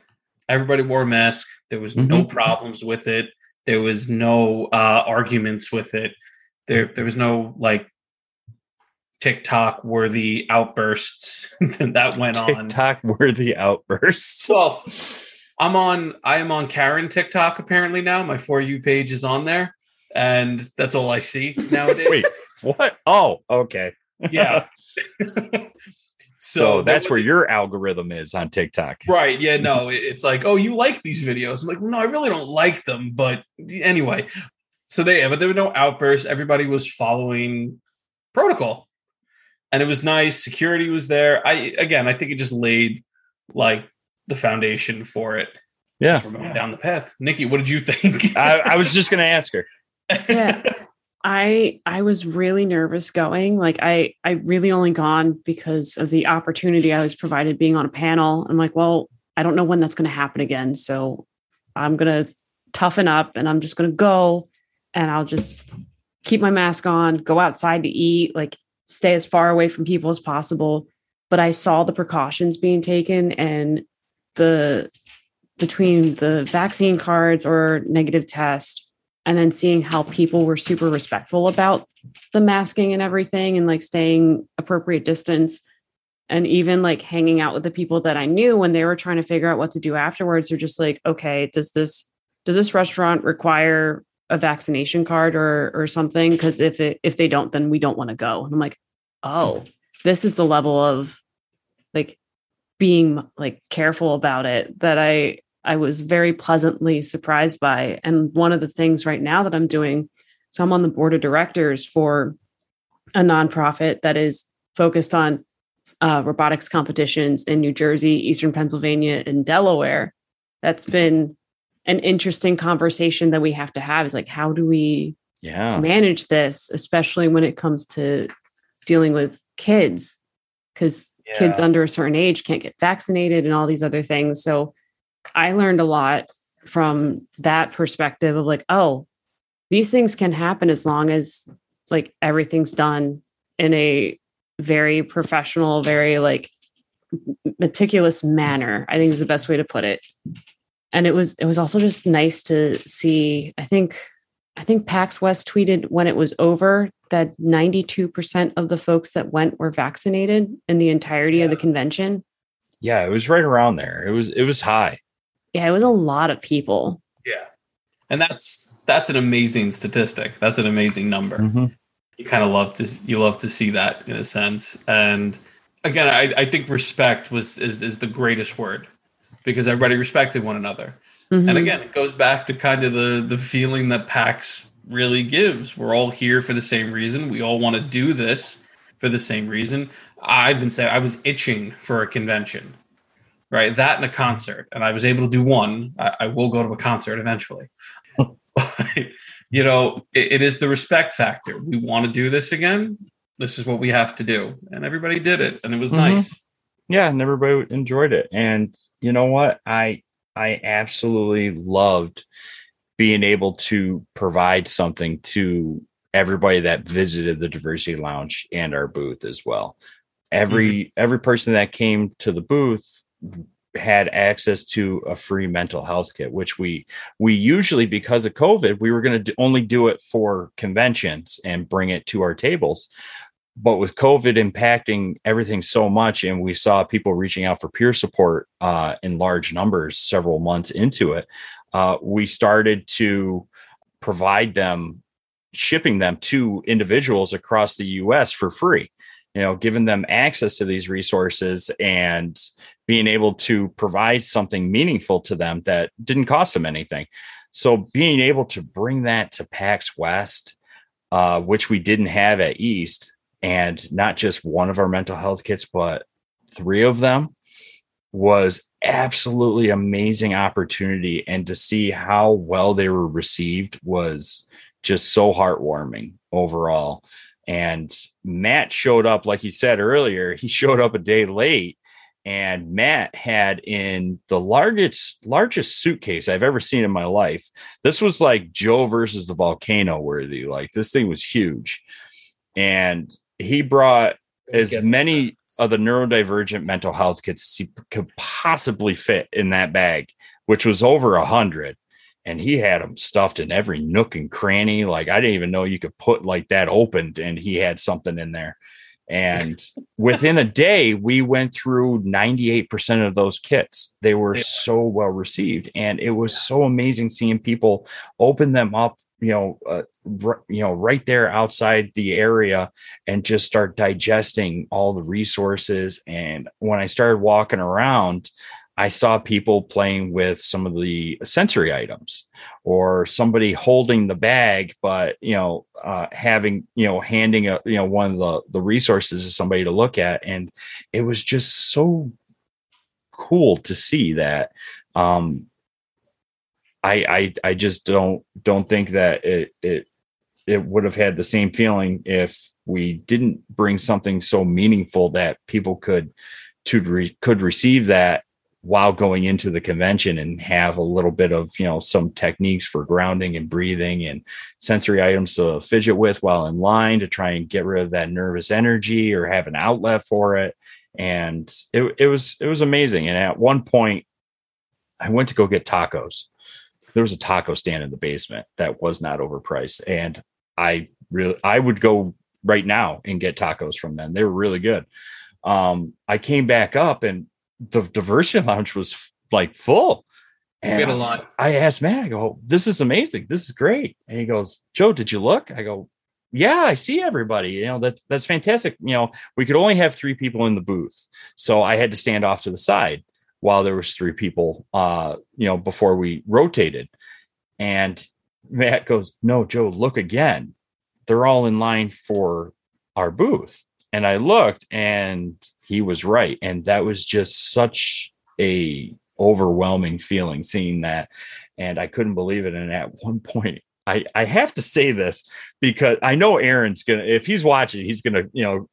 everybody wore a mask. There was no problems with it. There was no uh, arguments with it. There there was no like TikTok worthy outbursts that went on. TikTok worthy outbursts. Well, I'm on. I am on Karen TikTok apparently now. My for you page is on there, and that's all I see nowadays. Wait, what? Oh, okay. yeah. So, that's where your algorithm is on TikTok. right. Yeah. No, it's like, oh, you like these videos. I'm like, no, I really don't like them. But anyway, so they, but there were no outbursts. Everybody was following protocol, and it was nice. Security was there. I again, I think it just laid like the foundation for it. Yeah. We're going down the path. Nikki, what did you think? I, I was just going to ask her. Yeah. I I was really nervous going. Like I I really only gone because of the opportunity I was provided being on a panel. I'm like, well, I don't know when that's going to happen again, so I'm going to toughen up and I'm just going to go and I'll just keep my mask on, go outside to eat, like stay as far away from people as possible. But I saw the precautions being taken and the between the vaccine cards or negative test and then seeing how people were super respectful about the masking and everything and like staying appropriate distance and even like hanging out with the people that I knew when they were trying to figure out what to do afterwards they're just like okay does this does this restaurant require a vaccination card or or something? Because if it if they don't then we don't want to go. And I'm like oh this is the level of like being like careful about it that I I was very pleasantly surprised by. And one of the things right now that I'm doing, so I'm on the board of directors for a nonprofit that is focused on uh, robotics competitions in New Jersey, Eastern Pennsylvania, and Delaware. That's been an interesting conversation that we have to have is like, how do we Yeah. manage this, especially when it comes to dealing with kids, because kids under a certain age can't get vaccinated and all these other things. So I learned a lot from that perspective of like, oh, these things can happen as long as like everything's done in a very professional, very like meticulous manner. I think is the best way to put it. And it was it was also just nice to see. I think I think PAX West tweeted when it was over that 92% of the folks that went were vaccinated in the entirety of the convention. Yeah, it was right around there. It was it was high. Yeah, it was a lot of people. Yeah. And that's that's an amazing statistic. That's an amazing number. Mm-hmm. You kind of love to you love to see that in a sense. And again, I, I think respect was is, is the greatest word because everybody respected one another. And Mhm. again, it goes back to kind of the the feeling that PAX really gives. We're all here for the same reason. We all want to do this for the same reason. I've been saying I was itching for a convention, right? That and a concert, and I was able to do one. I, I will go to a concert eventually. you know, it, it is the respect factor. We want to do this again. This is what we have to do, and everybody did it, and it was Mhm. nice. yeah and everybody enjoyed it and you know what i i absolutely loved being able to provide something to everybody that visited the diversity lounge and our booth as well every every person that came to the booth had access to a free mental health kit which we we usually because of covid we were going to only do it for conventions and bring it to our tables but with COVID impacting everything so much, and we saw people reaching out for peer support uh, in large numbers several months into it, uh, we started to provide them, shipping them to individuals across the US for free. You know giving them access to these resources and being able to provide something meaningful to them that didn't cost them anything. So being able to bring that to pax west uh, which we didn't have at east and not just one of our mental health kits but three of them was absolutely amazing opportunity. And to see how well they were received was just so heartwarming overall and Matt showed up like he said earlier he showed up a day late and Matt had in the largest largest suitcase I've ever seen in my life. This was like Joe versus the volcano worthy like this thing was huge. And he brought as many of the neurodivergent mental health kits he could possibly fit in that bag, which was over a hundred. And he had them stuffed in every nook and cranny. Like I didn't even know you could put like that opened, and he had something in there. And within a day, we went through 98% of those kits. They were yeah. so well received. And it was so amazing seeing people open them up you know, uh, r- you know, right there outside the area, and just start digesting all the resources. And when I started walking around, I saw people playing with some of the sensory items, or somebody holding the bag, but you know, uh, having you know, handing a you know one of the the resources to somebody to look at, and it was just so cool to see that um, I, I I just don't don't think that it it it would have had the same feeling if we didn't bring something so meaningful that people could to re, could receive that while going into the convention and have a little bit of you know some techniques for grounding and breathing and sensory items to fidget with while in line to try and get rid of that nervous energy or have an outlet for it. And it, it was it was amazing. And at one point i went to go get tacos. There was a taco stand in the basement that was not overpriced. And i really i would go right now and get tacos from them. They were really good. Um i came back up and the diversity lounge was like full and I, was, I asked Matt, I go, this is amazing. This is great. And he goes, Joe, did you look? I go, yeah, I see everybody. You know, that's that's fantastic. You know, we could only have three people in the booth. So I had to stand off to the side while there was three people uh you know before we rotated and matt goes no joe look again they're all in line for our booth and i looked and he was right. And that was just such a overwhelming feeling seeing that. And i couldn't believe it. And at one point I, I have to say this because I know Aaron's gonna if he's watching, he's gonna you know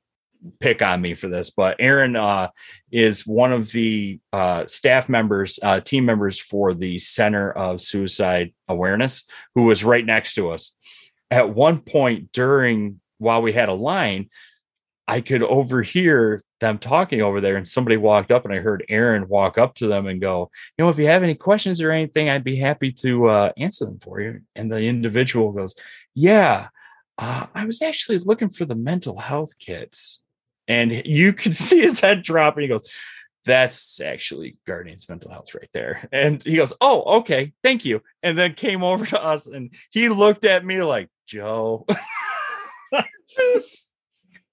pick on me for this, but Aaron uh, is one of the uh, staff members, uh, team members for the Center of Suicide Awareness, who was right next to us. At one point during while we had a line, I could overhear them talking over there, and somebody walked up, and I heard Aaron walk up to them and go, "You know, if you have any questions or anything, I'd be happy to uh, answer them for you." And the individual goes, "Yeah." Uh, I was actually looking for the mental health kits and you could see his head drop and he goes that's actually guardian's mental health right there and he goes oh okay thank you and then came over to us and he looked at me like joe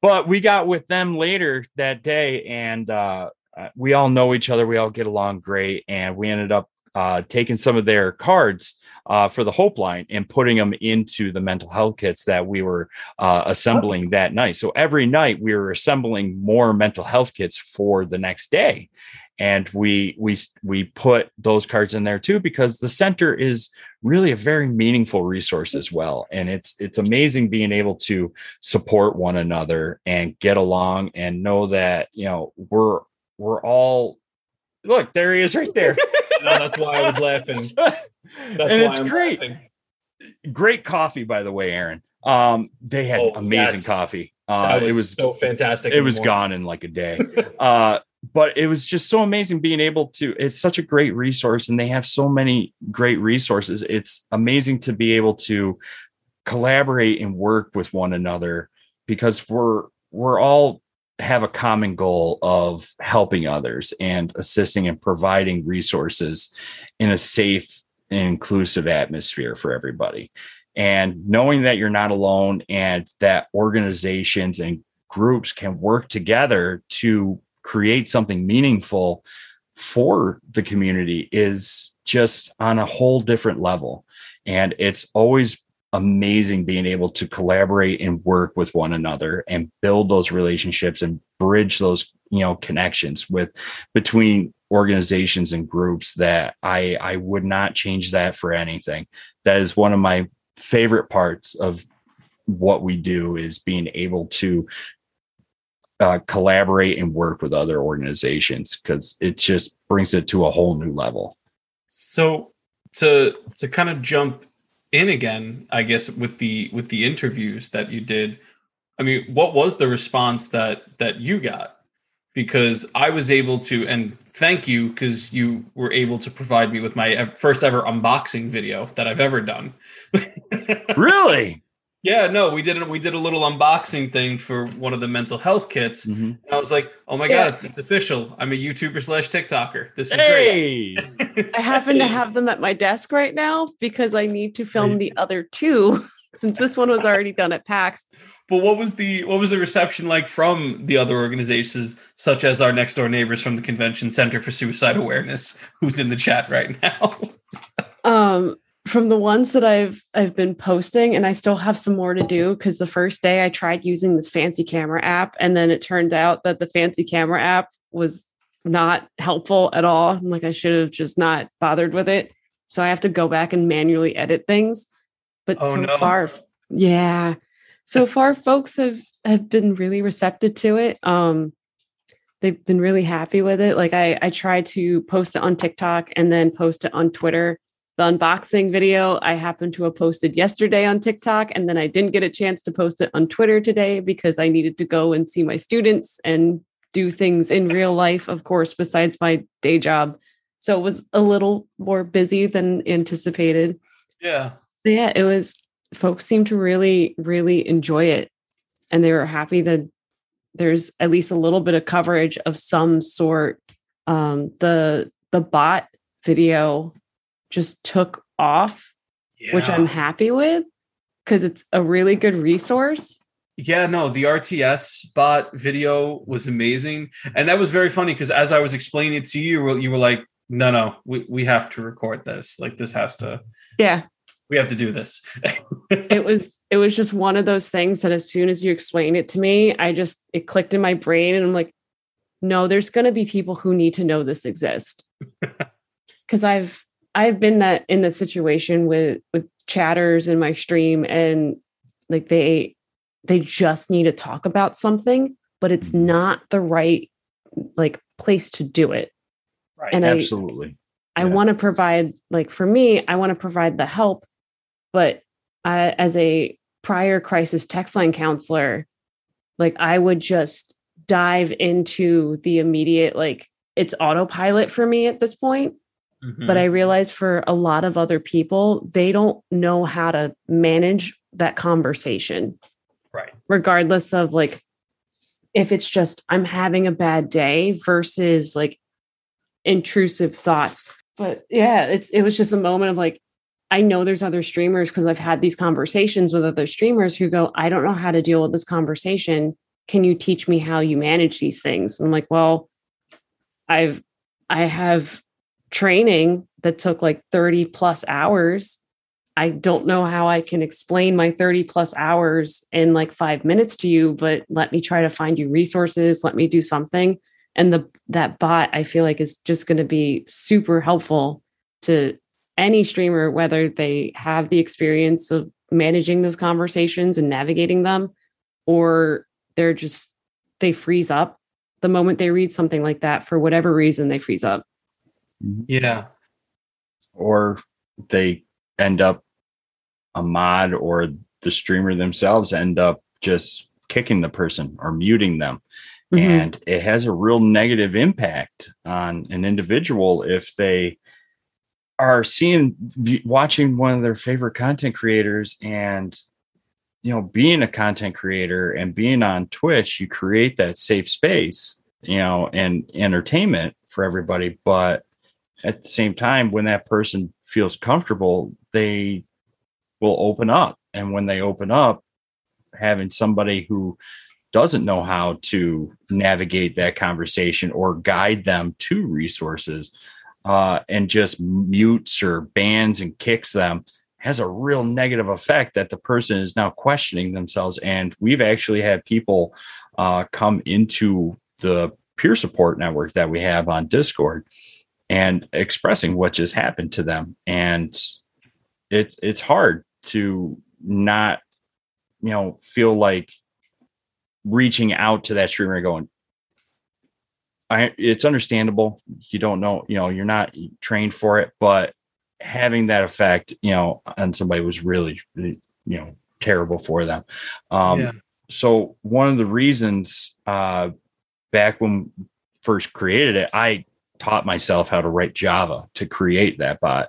but we got with them later that day and uh, uh, we all know each other we all get along great and we ended up uh, taking some of their cards uh, for the Hope line and putting them into the mental health kits that we were uh, assembling that night. So every night we were assembling more mental health kits for the next day. And we we we put those cards in there too because the center is really a very meaningful resource as well. And it's it's amazing being able to support one another and get along and know that you know we're we're all look there he is right there. no, that's why I was laughing. That's and it's I'm great. Laughing. Great coffee, by the way, Aaron. Um, they had oh, amazing yes. coffee. Uh, was it was so fantastic. It was gone in like a day. uh, but it was just so amazing being able to. It's such a great resource, and they have so many great resources. It's amazing to be able to collaborate and work with one another because we're we're all have a common goal of helping others and assisting and providing resources in a safe and inclusive atmosphere for everybody. And knowing that you're not alone and that organizations and groups can work together to create something meaningful for the community is just on a whole different level. And it's always amazing being able to collaborate and work with one another and build those relationships and bridge those you know connections with between organizations and groups that i i would not change that for anything that is one of my favorite parts of what we do is being able to uh, collaborate and work with other organizations because it just brings it to a whole new level. So to to kind of jump in again i guess with the with the interviews that you did i mean what was the response that that you got? Because i was able to and thank you because you were able to provide me with my first ever unboxing video that i've ever done. Really yeah, no, we did we did a little unboxing thing for one of the mental health kits. Mm-hmm. And I was like, oh my yeah. god, it's, it's official. I'm a YouTuber slash TikToker. This is hey! great. I happen to have them at my desk right now because I need to film the other two since this one was already done at PAX. But what was the what was the reception like from the other organizations, such as our next door neighbors from the Convention Center for Suicide Awareness, who's in the chat right now? um from the ones that I've I've been posting and I still have some more to do because the first day I tried using this fancy camera app and then it turned out that the fancy camera app was not helpful at all. I'm like I should have just not bothered with it. So I have to go back and manually edit things. But oh, so no. far yeah. So far folks have have been really receptive to it. Um they've been really happy with it. Like I I tried to post it on TikTok and then post it on Twitter the unboxing video I happened to have posted yesterday on TikTok, and then I didn't get a chance to post it on Twitter today because I needed to go and see my students and do things in real life, of course, besides my day job. So it was a little more busy than anticipated. Yeah. But yeah, it was, folks seemed to really, really enjoy it. And they were happy that there's at least a little bit of coverage of some sort. Um, the the bot video just took off, yeah. which I'm happy with because it's a really good resource. Yeah, no, the RTS bot video was amazing. And that was very funny because as I was explaining it to you, you were like, no, no, we, we have to record this. Like this has to Yeah. We have to do this. it was it was just one of those things that as soon as you explained it to me, I just it clicked in my brain and I'm like, no, there's gonna be people who need to know this exists. Cause I've I've been that in the situation with with chatters in my stream and like they they just need to talk about something, but it's mm-hmm. not the right like place to do it. Right. And absolutely. I, yeah. I want to provide like for me, I want to provide the help, but I, as a prior crisis text line counselor, like I would just dive into the immediate like it's autopilot for me at this point Mm-hmm. But I realize for a lot of other people, they don't know how to manage that conversation. Right. Regardless of like, if it's just, I'm having a bad day versus like intrusive thoughts. But yeah, it's, it was just a moment of like, I know there's other streamers because I've had these conversations with other streamers who go, I don't know how to deal with this conversation. Can you teach me how you manage these things? I'm like, well, I've I have training that took like 30 plus hours. I don't know how I can explain my 30 plus hours in like five minutes to you, but let me try to find you resources. Let me do something. And the that bot I feel like is just going to be super helpful to any streamer, whether they have the experience of managing those conversations and navigating them, or they're just they freeze up the moment they read something like that for whatever reason they freeze up. Mm-hmm. Yeah. Or they end up a mod or the streamer themselves end up just kicking the person or muting them. Mm-hmm. And it has a real negative impact on an individual if they are seeing watching one of their favorite content creators and you know being a content creator and being on twitch you create that safe space you know and entertainment for everybody but at the same time, when that person feels comfortable, they will open up. And when they open up, having somebody who doesn't know how to navigate that conversation or guide them to resources uh, and just mutes or bans and kicks them has a real negative effect that the person is now questioning themselves. And we've actually had people uh, come into the peer support network that we have on Discord and expressing what just happened to them. And it's it's hard to not, you know, feel like reaching out to that streamer going, I, it's understandable. You don't know, you know, you're not trained for it, but having that effect, you know, on somebody was really, really you know, terrible for them. Um, yeah. So one of the reasons, uh, back when first created it, I taught myself how to write Java to create that bot,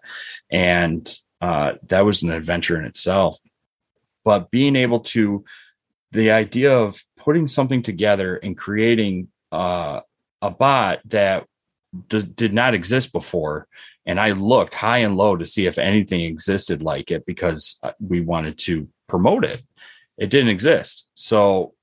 and uh, that was an adventure in itself. But being able to, the idea of putting something together and creating uh, a bot that d- did not exist before and i looked high and low to see if anything existed like it because uh, we wanted to promote it. It didn't exist. So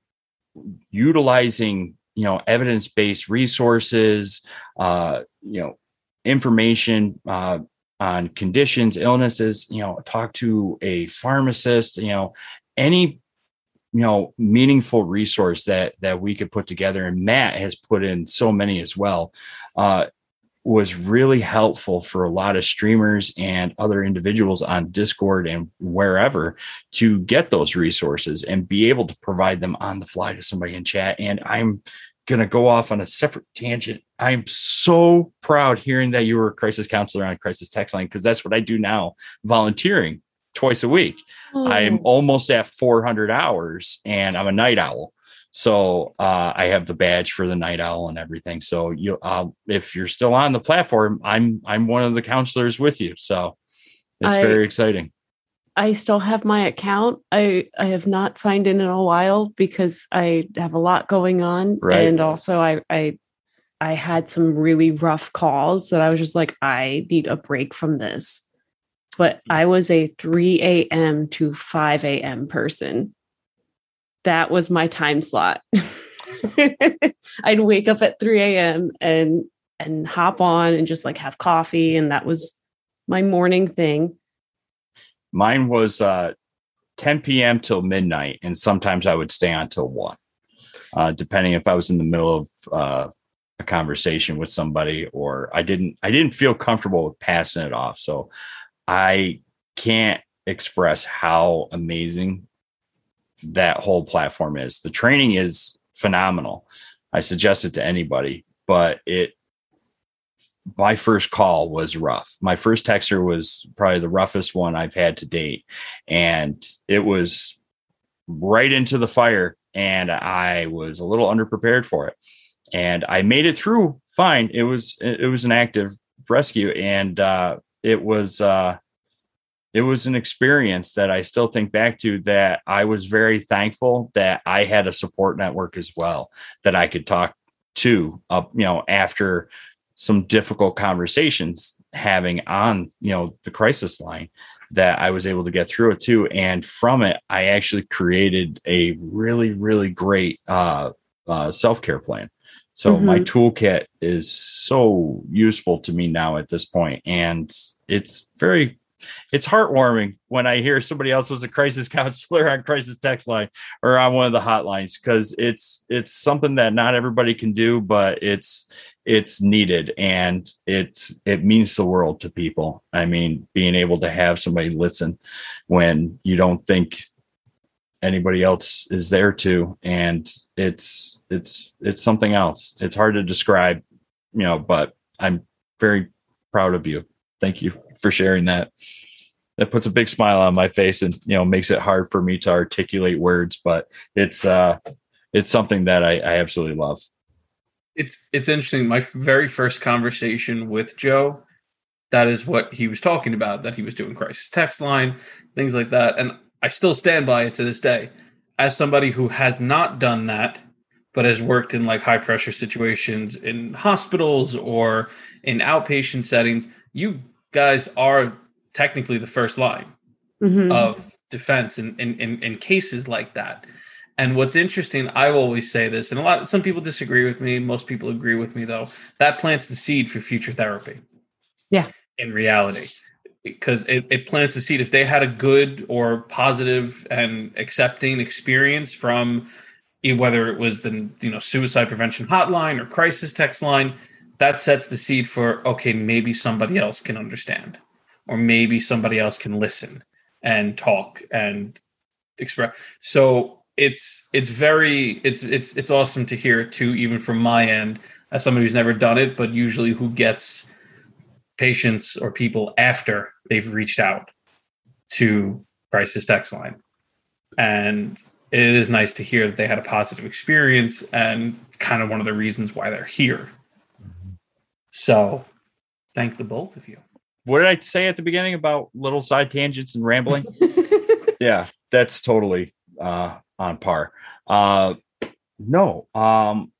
utilizing you know evidence-based resources uh you know information uh on conditions illnesses you know talk to a pharmacist you know any you know meaningful resource that that we could put together. And matt has put in so many as well. Uh, was really helpful for a lot of streamers and other individuals on discord and wherever to get those resources and be able to provide them on the fly to somebody in chat and i'm going to go off on a separate tangent i'm so proud hearing that you were a crisis counselor on crisis text line because that's what i do now volunteering twice a week. Oh. I'm almost at 400 hours and I'm a night owl. So uh, I have the badge for the night owl and everything. So you, uh, if you're still on the platform, I'm I'm one of the counselors with you. So it's I, very exciting. I still have my account. I I have not signed in in a while because I have a lot going on, right. and also I I I had some really rough calls that I was just like I need a break from this but I was a 3 a.m. to 5 a.m. person. That was my time slot. I'd wake up at 3 a.m. and and hop on and just like have coffee. And that was my morning thing. Mine was uh 10 p.m. till midnight, and sometimes I would stay on till one, uh, depending if I was in the middle of uh, a conversation with somebody or I didn't I didn't feel comfortable with passing it off. So I can't express how amazing that whole platform is. The training is phenomenal. I suggest it to anybody, but it my first call was rough. My first texter was probably the roughest one I've had to date. And it was right into the fire. And I was a little underprepared for it. And I made it through fine. It was it was an active rescue. And uh it was uh, it was an experience that I still think back to that I was very thankful that I had a support network as well that I could talk to up, uh, you know, after some difficult conversations having on, you know, the crisis line that I was able to get through it too. And from it, I actually created a really, really great uh, uh, self care plan. So mm-hmm. my toolkit is so useful to me now at this point, and it's very it's heartwarming when I hear somebody else was a crisis counselor on crisis text line or on one of the hotlines because it's it's something that not everybody can do, but it's it's needed and it's it means the world to people. I mean, being able to have somebody listen when you don't think anybody else is there to and it's it's it's something else. It's hard to describe, you know, but I'm very proud of you. Thank you for sharing that. That puts a big smile on my face and you know makes it hard for me to articulate words, but it's uh it's something that I, I absolutely love. It's it's interesting. My very first conversation with Joe, that is what he was talking about, that he was doing crisis text line, things like that. And I still stand by it to this day. As somebody who has not done that, but has worked in like high pressure situations in hospitals or in outpatient settings, you guys are technically the first line mm-hmm. of defense in, in, in, in, cases like that. And what's interesting, I will always say this, and a lot some people disagree with me. Most people agree with me though. That plants the seed for future therapy. Yeah. In reality. Because it, it plants the seed. If they had a good or positive and accepting experience from whether it was the you know suicide prevention hotline or crisis text line, that sets the seed for okay, maybe somebody else can understand, or maybe somebody else can listen and talk and express. So it's it's very it's it's it's awesome to hear it too, even from my end as somebody who's never done it, but usually who gets patients or people after they've reached out to crisis text line. And it is nice to hear that they had a positive experience and it's kind of one of the reasons why they're here. So thank the both of you. What did I say at the beginning about little side tangents and rambling? yeah, that's totally uh, on par. Uh, no, um,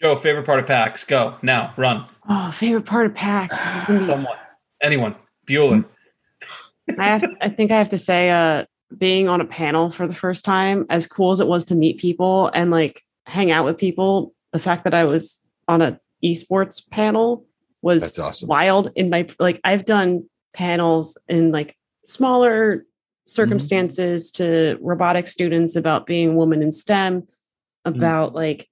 Joe, favorite part of PAX? Go now, run. Oh, favorite part of PAX. This is gonna be. Someone, anyone, Bueller. I have. I think I have to say, uh, being on a panel for the first time, as cool as it was to meet people and like hang out with people, the fact that I was on a esports panel was That's awesome. wild. In my like, I've done panels in like smaller circumstances to robotic students about being a woman in STEM, about like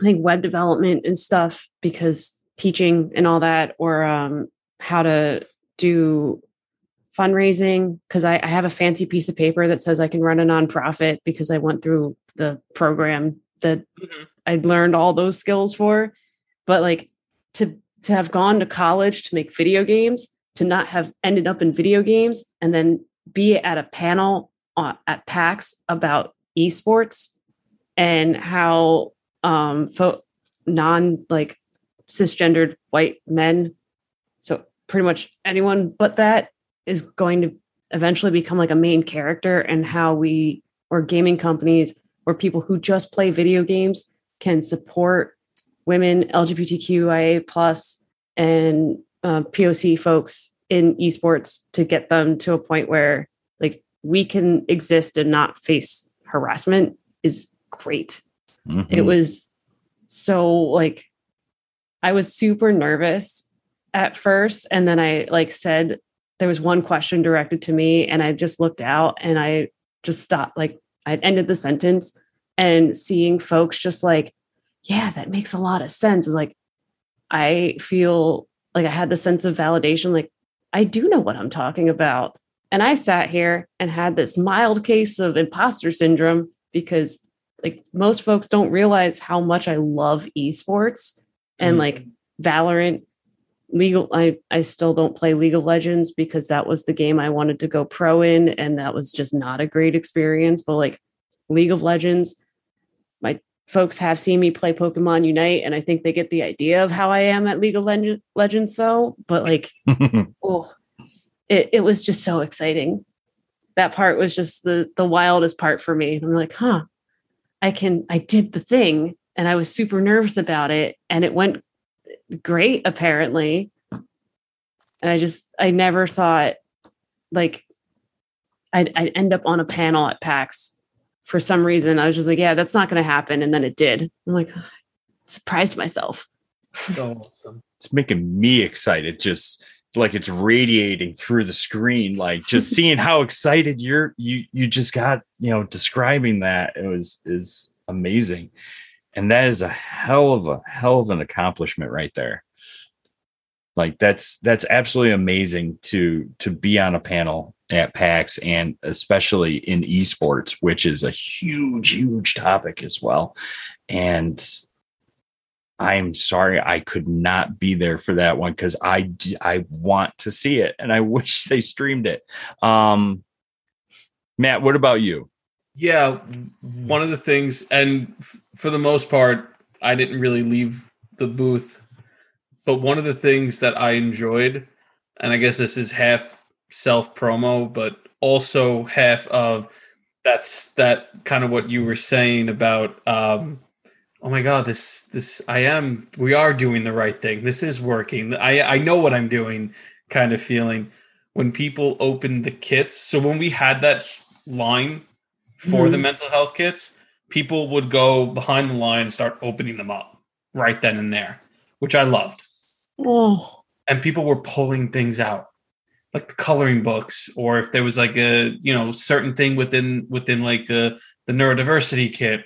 I think web development and stuff because teaching and all that, or um, how to do fundraising because I, I have a fancy piece of paper that says I can run a nonprofit because I went through the program that Mhm. I'd learned all those skills for. But like to to have gone to college to make video games, to not have ended up in video games, and then be at a panel on, at PAX about esports and how um fo- non like cisgendered white men so pretty much anyone but that is going to eventually become like a main character and how we or gaming companies or people who just play video games can support women lgbtqia plus and uh, poc folks in esports to get them to a point where like we can exist and not face harassment is great it Mhm. was so like i was super nervous at first and then i like said there was one question directed to me and i just looked out and i just stopped like i ended the sentence and seeing folks just like yeah that makes a lot of sense. And like i feel like i had the sense of validation like i do know what i'm talking about. And i sat here and had this mild case of imposter syndrome because like most folks don't realize how much I love esports and Mhm. like Valorant legal I I still don't play League of Legends because that was the game I wanted to go pro in and that was just not a great experience. But like League of Legends my folks have seen me play Pokemon Unite and I think they get the idea of how I am at League of Leg- Legends though but like oh it, it was just so exciting. That part was just the the wildest part for me. I'm like huh i can i did the thing and i was super nervous about it and it went great apparently. And i just i never thought like i'd, I'd end up on a panel at pax for some reason i was just like yeah that's not going to happen and then it did. I'm like surprised myself. So awesome. it's making me excited just like it's radiating through the screen like just seeing how excited you're you you just got you know describing that it was is amazing. And that is a hell of a hell of an accomplishment right there. Like that's that's absolutely amazing to to be on a panel at PAX and especially in esports which is a huge huge topic as well and I'm sorry I could not be there for that one because I I want to see it and I wish they streamed it. Um, Matt, what about you? Yeah, one of the things, and f- for the most part, I didn't really leave the booth. But one of the things that I enjoyed, and I guess this is half self promo, but also half of that's that kind of what you were saying about um oh my god this this i am we are doing the right thing. This is working. I i know what i'm doing kind of feeling when people open the kits. So when we had that line for the Mhm. mental health kits, people would go behind the line and start opening them up right then and there, which I loved. Oh, And people were pulling things out, like the coloring books, or if there was like a you know certain thing within within like the the neurodiversity kit,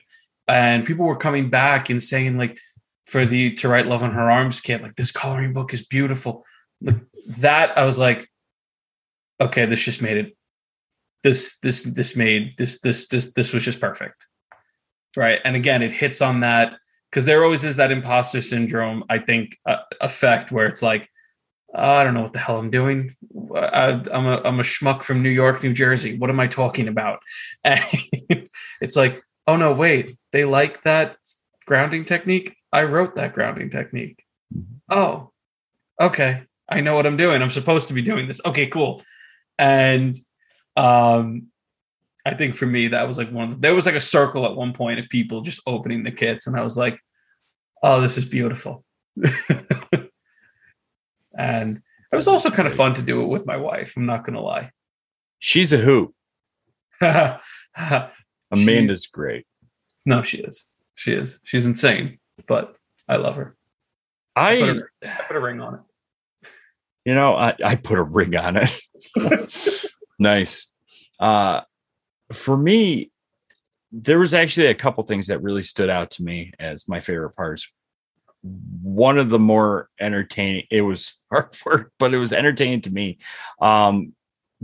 and people were coming back and saying like for the to write love on her arms kit, like this coloring book is beautiful. Like that, I was like, okay, this just made it. This this this made this this this this was just perfect, right? And again, it hits on that because there always is that imposter syndrome. I think uh, effect where it's like, "Oh, I don't know what the hell I'm doing. I, I'm a I'm a schmuck from New York, New Jersey. What am I talking about? And it's like, oh no, wait, they like that grounding technique. I wrote that grounding technique. Oh, okay. I know what I'm doing. I'm supposed to be doing this. Okay, cool. And um I think for me that was like one of the, there was like a circle at one point of people just opening the kits and I was like, oh, this is beautiful. and it was also kind of fun to do it with my wife. I'm not gonna lie. She's a hoot. She- Amanda's great. no, she is. She is. She's insane, but I love her. I put, I, a, I put a ring on it. you know, I, I put a ring on it. nice. Uh, for me, there was actually a couple things that really stood out to me as my favorite parts. One of the more entertaining, it was hard work, but it was entertaining to me. Um,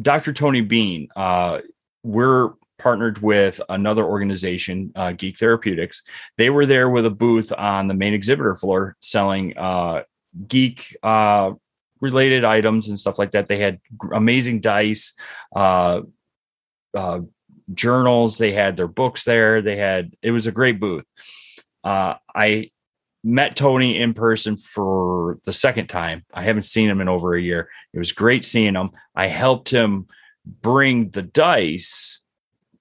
Dr. Tony Bean, uh, we're partnered with another organization, uh, Geek Therapeutics. They were there with a booth on the main exhibitor floor selling uh, geek uh, related items and stuff like that. They had amazing dice, uh, uh, journals. They had their books there. They had it was a great booth. Uh, I met Tony in person for the second time. I haven't seen him in over a year. It was great seeing him. I helped him bring the dice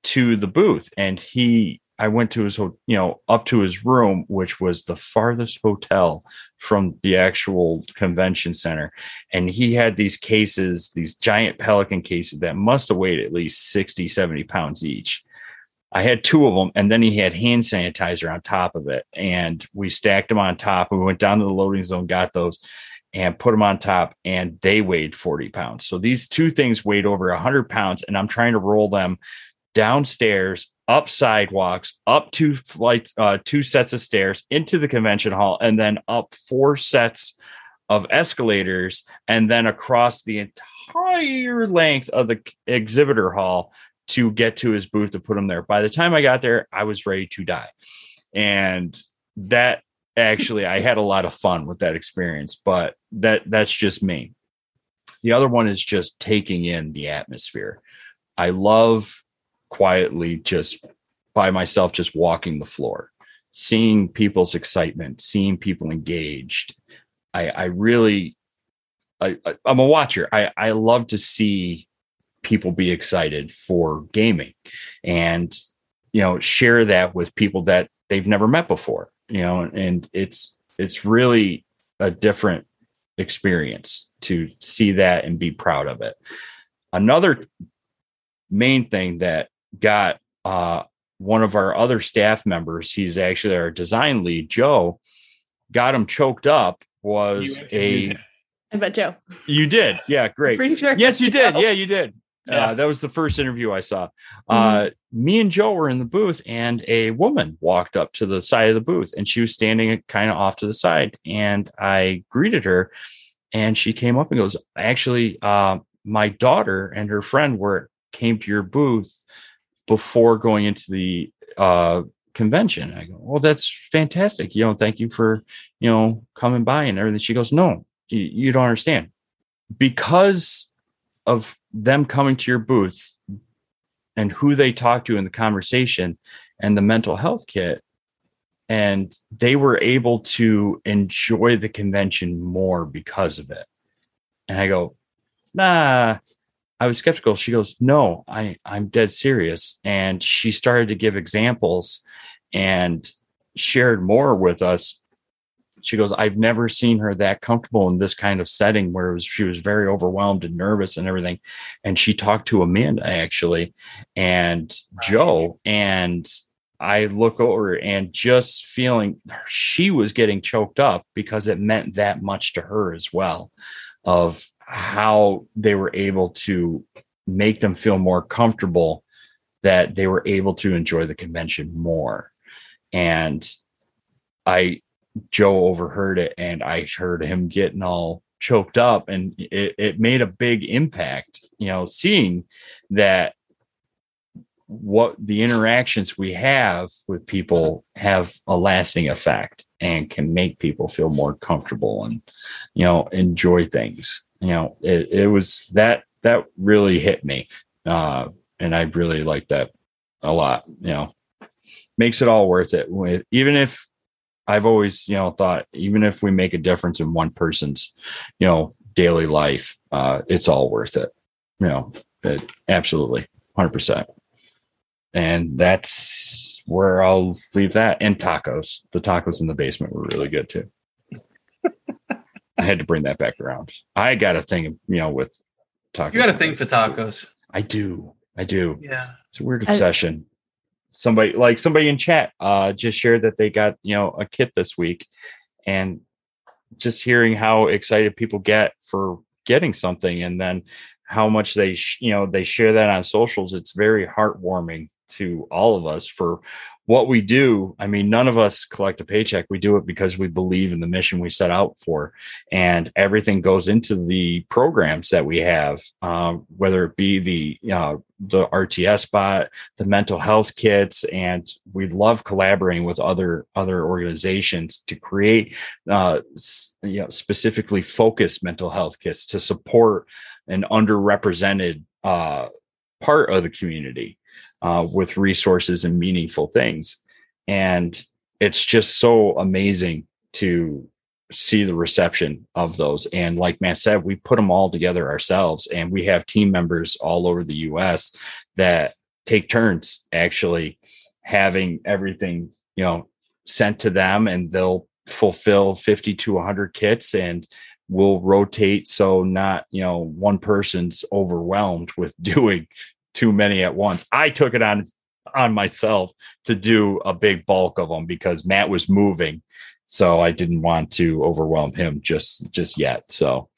to the booth, and he. I went to his, you know, up to his room, which was the farthest hotel from the actual convention center and he had these cases these giant pelican cases that must have weighed at least 60 70 pounds each i had two of them and then he had hand sanitizer on top of it and we stacked them on top And we went down to the loading zone got those and put them on top and they weighed 40 pounds. So these two things weighed over 100 pounds and i'm trying to roll them downstairs up sidewalks up two flights uh two sets of stairs into the convention hall and then up four sets of escalators and then across the entire length of the exhibitor hall to get to his booth to put him there. By the time I got there, I was ready to die. And that actually I had a lot of fun with that experience, but that that's just me. The other one is just taking in the atmosphere. I love quietly just by myself just walking the floor, seeing people's excitement, seeing people engaged, I, I really, I, I, I'm a watcher. I, I love to see people be excited for gaming and, you know, share that with people that they've never met before, you know, and it's, it's really a different experience to see that and be proud of it. Another main thing that got, uh, one of our other staff members, he's actually our design lead, Joe, got him choked up was a. I bet Joe. you did yeah great Pretty sure. yes you did yeah you did Yeah. uh, that was the first interview i saw uh, me and joe were in the booth and a woman walked up to the side of the booth and she was standing kind of off to the side and i greeted her and she came up and goes actually uh, my daughter and her friend were came to your booth before going into the uh, convention. I go, well, that's fantastic. You know, thank you for, you know, coming by and everything. She goes, no, you, you don't understand. Because of them coming to your booth and who they talk to in the conversation and the mental health kit, and they were able to enjoy the convention more because of it. And I go, nah, I was skeptical. She goes, no, I, I'm dead serious. And she started to give examples and shared more with us. She goes, I've never seen her that comfortable in this kind of setting where was, she was very overwhelmed and nervous and everything. And she talked to Amanda actually and Joe. And I look over and just feeling she was getting choked up because it meant that much to her as well of how they were able to make them feel more comfortable that they were able to enjoy the convention more. And I, Joe overheard it and I heard him getting all choked up and it, it made a big impact, you know, seeing that what the interactions we have with people have a lasting effect and can make people feel more comfortable and you know enjoy things. You know it, it was that that really hit me uh and i really like that a lot you know. Makes it all worth it. Even if i've always you know thought even if we make a difference in one person's you know daily life uh it's all worth it you know it, absolutely 100% and that's where I'll leave that. And tacos. The tacos in the basement were really good too. I had to bring that back around. I got a thing, you know, with tacos. You got a thing for tacos. I do. I do. Yeah. It's a weird obsession. Somebody like somebody in chat uh just shared that they got, you know, a kit this week. And just hearing how excited people get for getting something and then how much they sh- you know they share that on socials it's very heartwarming to all of us for what we do. I mean, none of us collect a paycheck. We do it because we believe in the mission we set out for, and everything goes into the programs that we have, um, whether it be the uh, the RTS bot, the mental health kits, and we love collaborating with other other organizations to create, uh, you know, specifically focused mental health kits to support an underrepresented uh, part of the community uh, with resources and meaningful things. And it's just so amazing to see the reception of those. And like Matt said, we put them all together ourselves, and we have team members all over the US that take turns actually having everything, you know, sent to them and they'll fulfill 50 to 100 kits and we'll rotate so not you know one person's overwhelmed with doing too many at once. I took it on on myself to do a big bulk of them because Matt was moving, so I didn't want to overwhelm him just just yet. So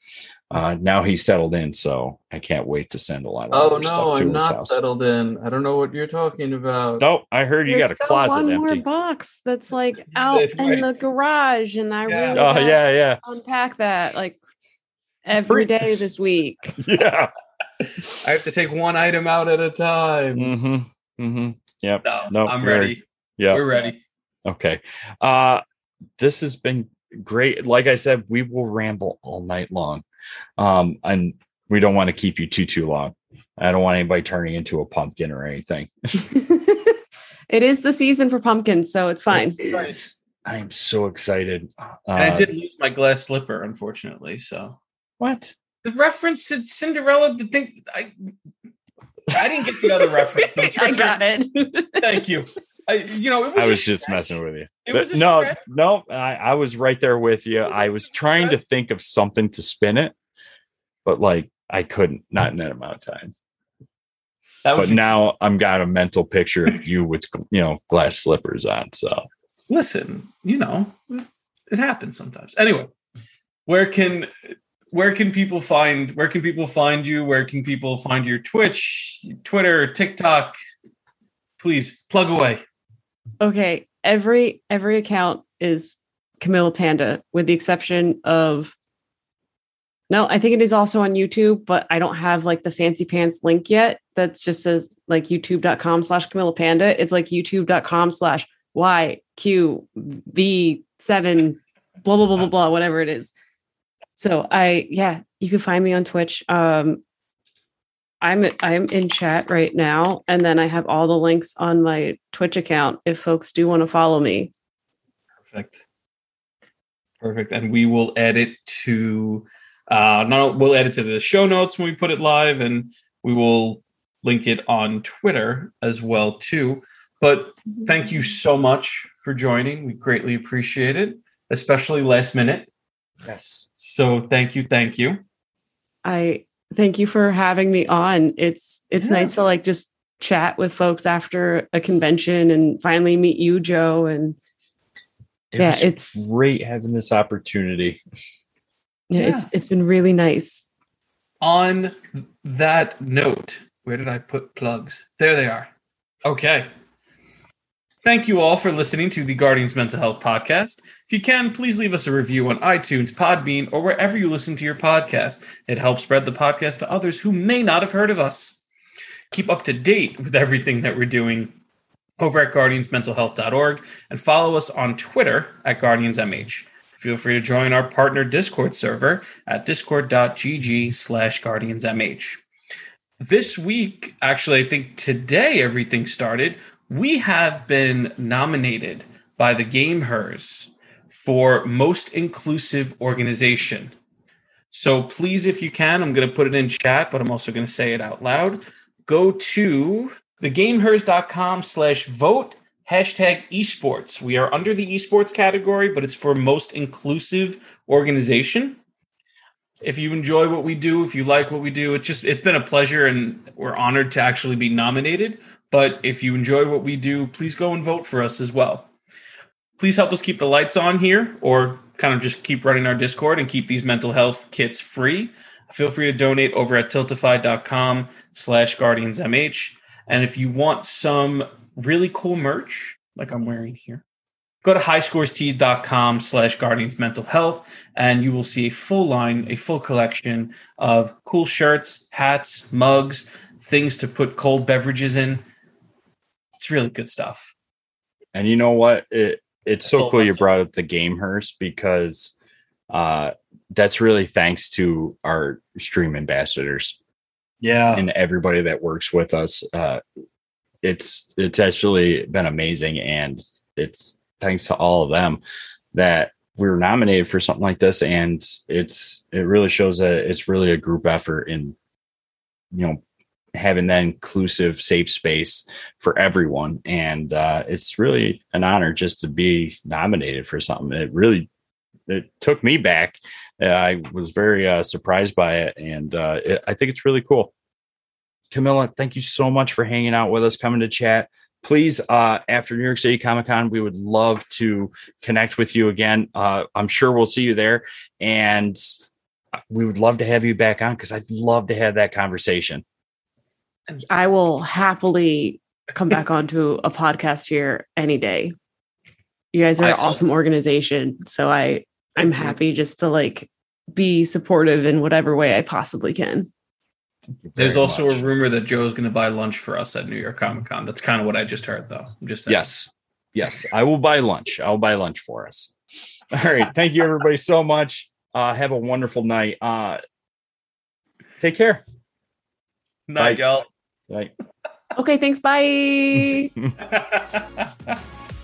uh, now he's settled in, so I can't wait to send a lot of. Stuff. Oh no, I'm not house. settled in. I don't know what you're talking about. Oh, I heard you There's got a closet one empty. more box that's like out in the garage, and I yeah. really oh yeah yeah unpack that like every day this week. Yeah. I have to take one item out at a time. Mm-hmm. Mm-hmm. Yep. No, no I'm ready. Yeah. We're ready. Okay. Uh this has been great. Like I said, we will ramble all night long. Um, and we don't want to keep you too too long. I don't want anybody turning into a pumpkin or anything. it is the season for pumpkins, so it's fine. It I am so excited. Uh, I did lose my glass slipper, unfortunately. So what? The reference to Cinderella. The thing I I didn't get the other reference. I got it. Thank you. I, you know, was I was just messing with you. But no, stretch. no, I, I was right there with you. I was trying to think of something to spin it, but like I couldn't, not in that amount of time. but your- now I'm got a mental picture of you with you know glass slippers on. So listen, you know, it happens sometimes. Anyway, where can where can people find where can people find you? Where can people find your Twitch, Twitter, TikTok? Please plug away. Okay, every every account is Camilla Panda, with the exception of no, I think it is also on YouTube, but I don't have like the fancy pants link yet. That's just says like youtube.com slash Camilla Panda. It's like youtube.com slash YQV7 blah blah blah blah blah, whatever it is. So I yeah, you can find me on Twitch. Um I'm I'm in chat right now, and then I have all the links on my Twitch account if folks do want to follow me. Perfect. Perfect. And we will add it to uh no we'll add it to the show notes when we put it live and we will link it on Twitter as well too. But thank you so much for joining. We greatly appreciate it. especially last minute. Yes. So thank you, thank you. I thank you for having me on. It's it's Yeah. nice to like just chat with folks after a convention and finally meet you, Joe. And It yeah, it's great having this opportunity. yeah, it's it's been really nice. On that note, where did I put plugs? There they are. Okay. Thank you all for listening to the Guardians Mental Health Podcast. If you can, please leave us a review on iTunes, Podbean, or wherever you listen to your podcast. It helps spread the podcast to others who may not have heard of us. Keep up to date with everything that we're doing over at guardiansmentalhealth.org and follow us on Twitter at guardiansmh. Feel free to join our partner Discord server at discord.gg slash guardiansmh. This week, actually, I think today everything started. We have been nominated by the Game Hers for Most Inclusive Organization. So please, if you can, I'm going to put it in chat, but I'm also going to say it out loud. Go to thegamehers.com slash vote hashtag esports. We are under the esports category, but it's for most inclusive organization. If you enjoy what we do, if you like what we do, it's just it's been a pleasure and we're honored to actually be nominated. But if you enjoy what we do, please go and vote for us as well. Please help us keep the lights on here or kind of just keep running our Discord and keep these mental health kits free. Feel free to donate over at tiltify.com slash guardiansmh. And if you want some really cool merch, like I'm wearing here, go to highscorestees.com slash guardians mental health and you will see a full line, a full collection of cool shirts, hats, mugs, things to put cold beverages in. It's really good stuff. And you know what? It it's so cool you brought up the Game Hers because uh that's really thanks to our stream ambassadors Yeah. and everybody that works with us. Uh it's it's actually been amazing and it's thanks to all of them that we were nominated for something like this and it's it really shows that it's really a group effort in you know having that inclusive safe space for everyone. And uh it's really an honor just to be nominated for something. It really it took me back. Uh, i was very uh surprised by it. And uh it, i think it's really cool. Camilla thank you so much for hanging out with us coming to chat. Please uh after new york city comic-con we would love to connect with you again. Uh i'm sure we'll see you there. And we would love to have you back on because i'd love to have that conversation I will happily come back onto a podcast here any day. You guys are an awesome organization. So I I'm happy just to like be supportive in whatever way I possibly can. There's also much. a rumor that Joe's going to buy lunch for us at New York Comic Con. That's kind of what I just heard, though. I'm just saying. Yes. Yes. I will buy lunch. I'll buy lunch for us. All right. Thank you everybody so much. Uh have a wonderful night. Uh take care. Night, Bye. y'all. Night. Okay, thanks. Bye. Bye.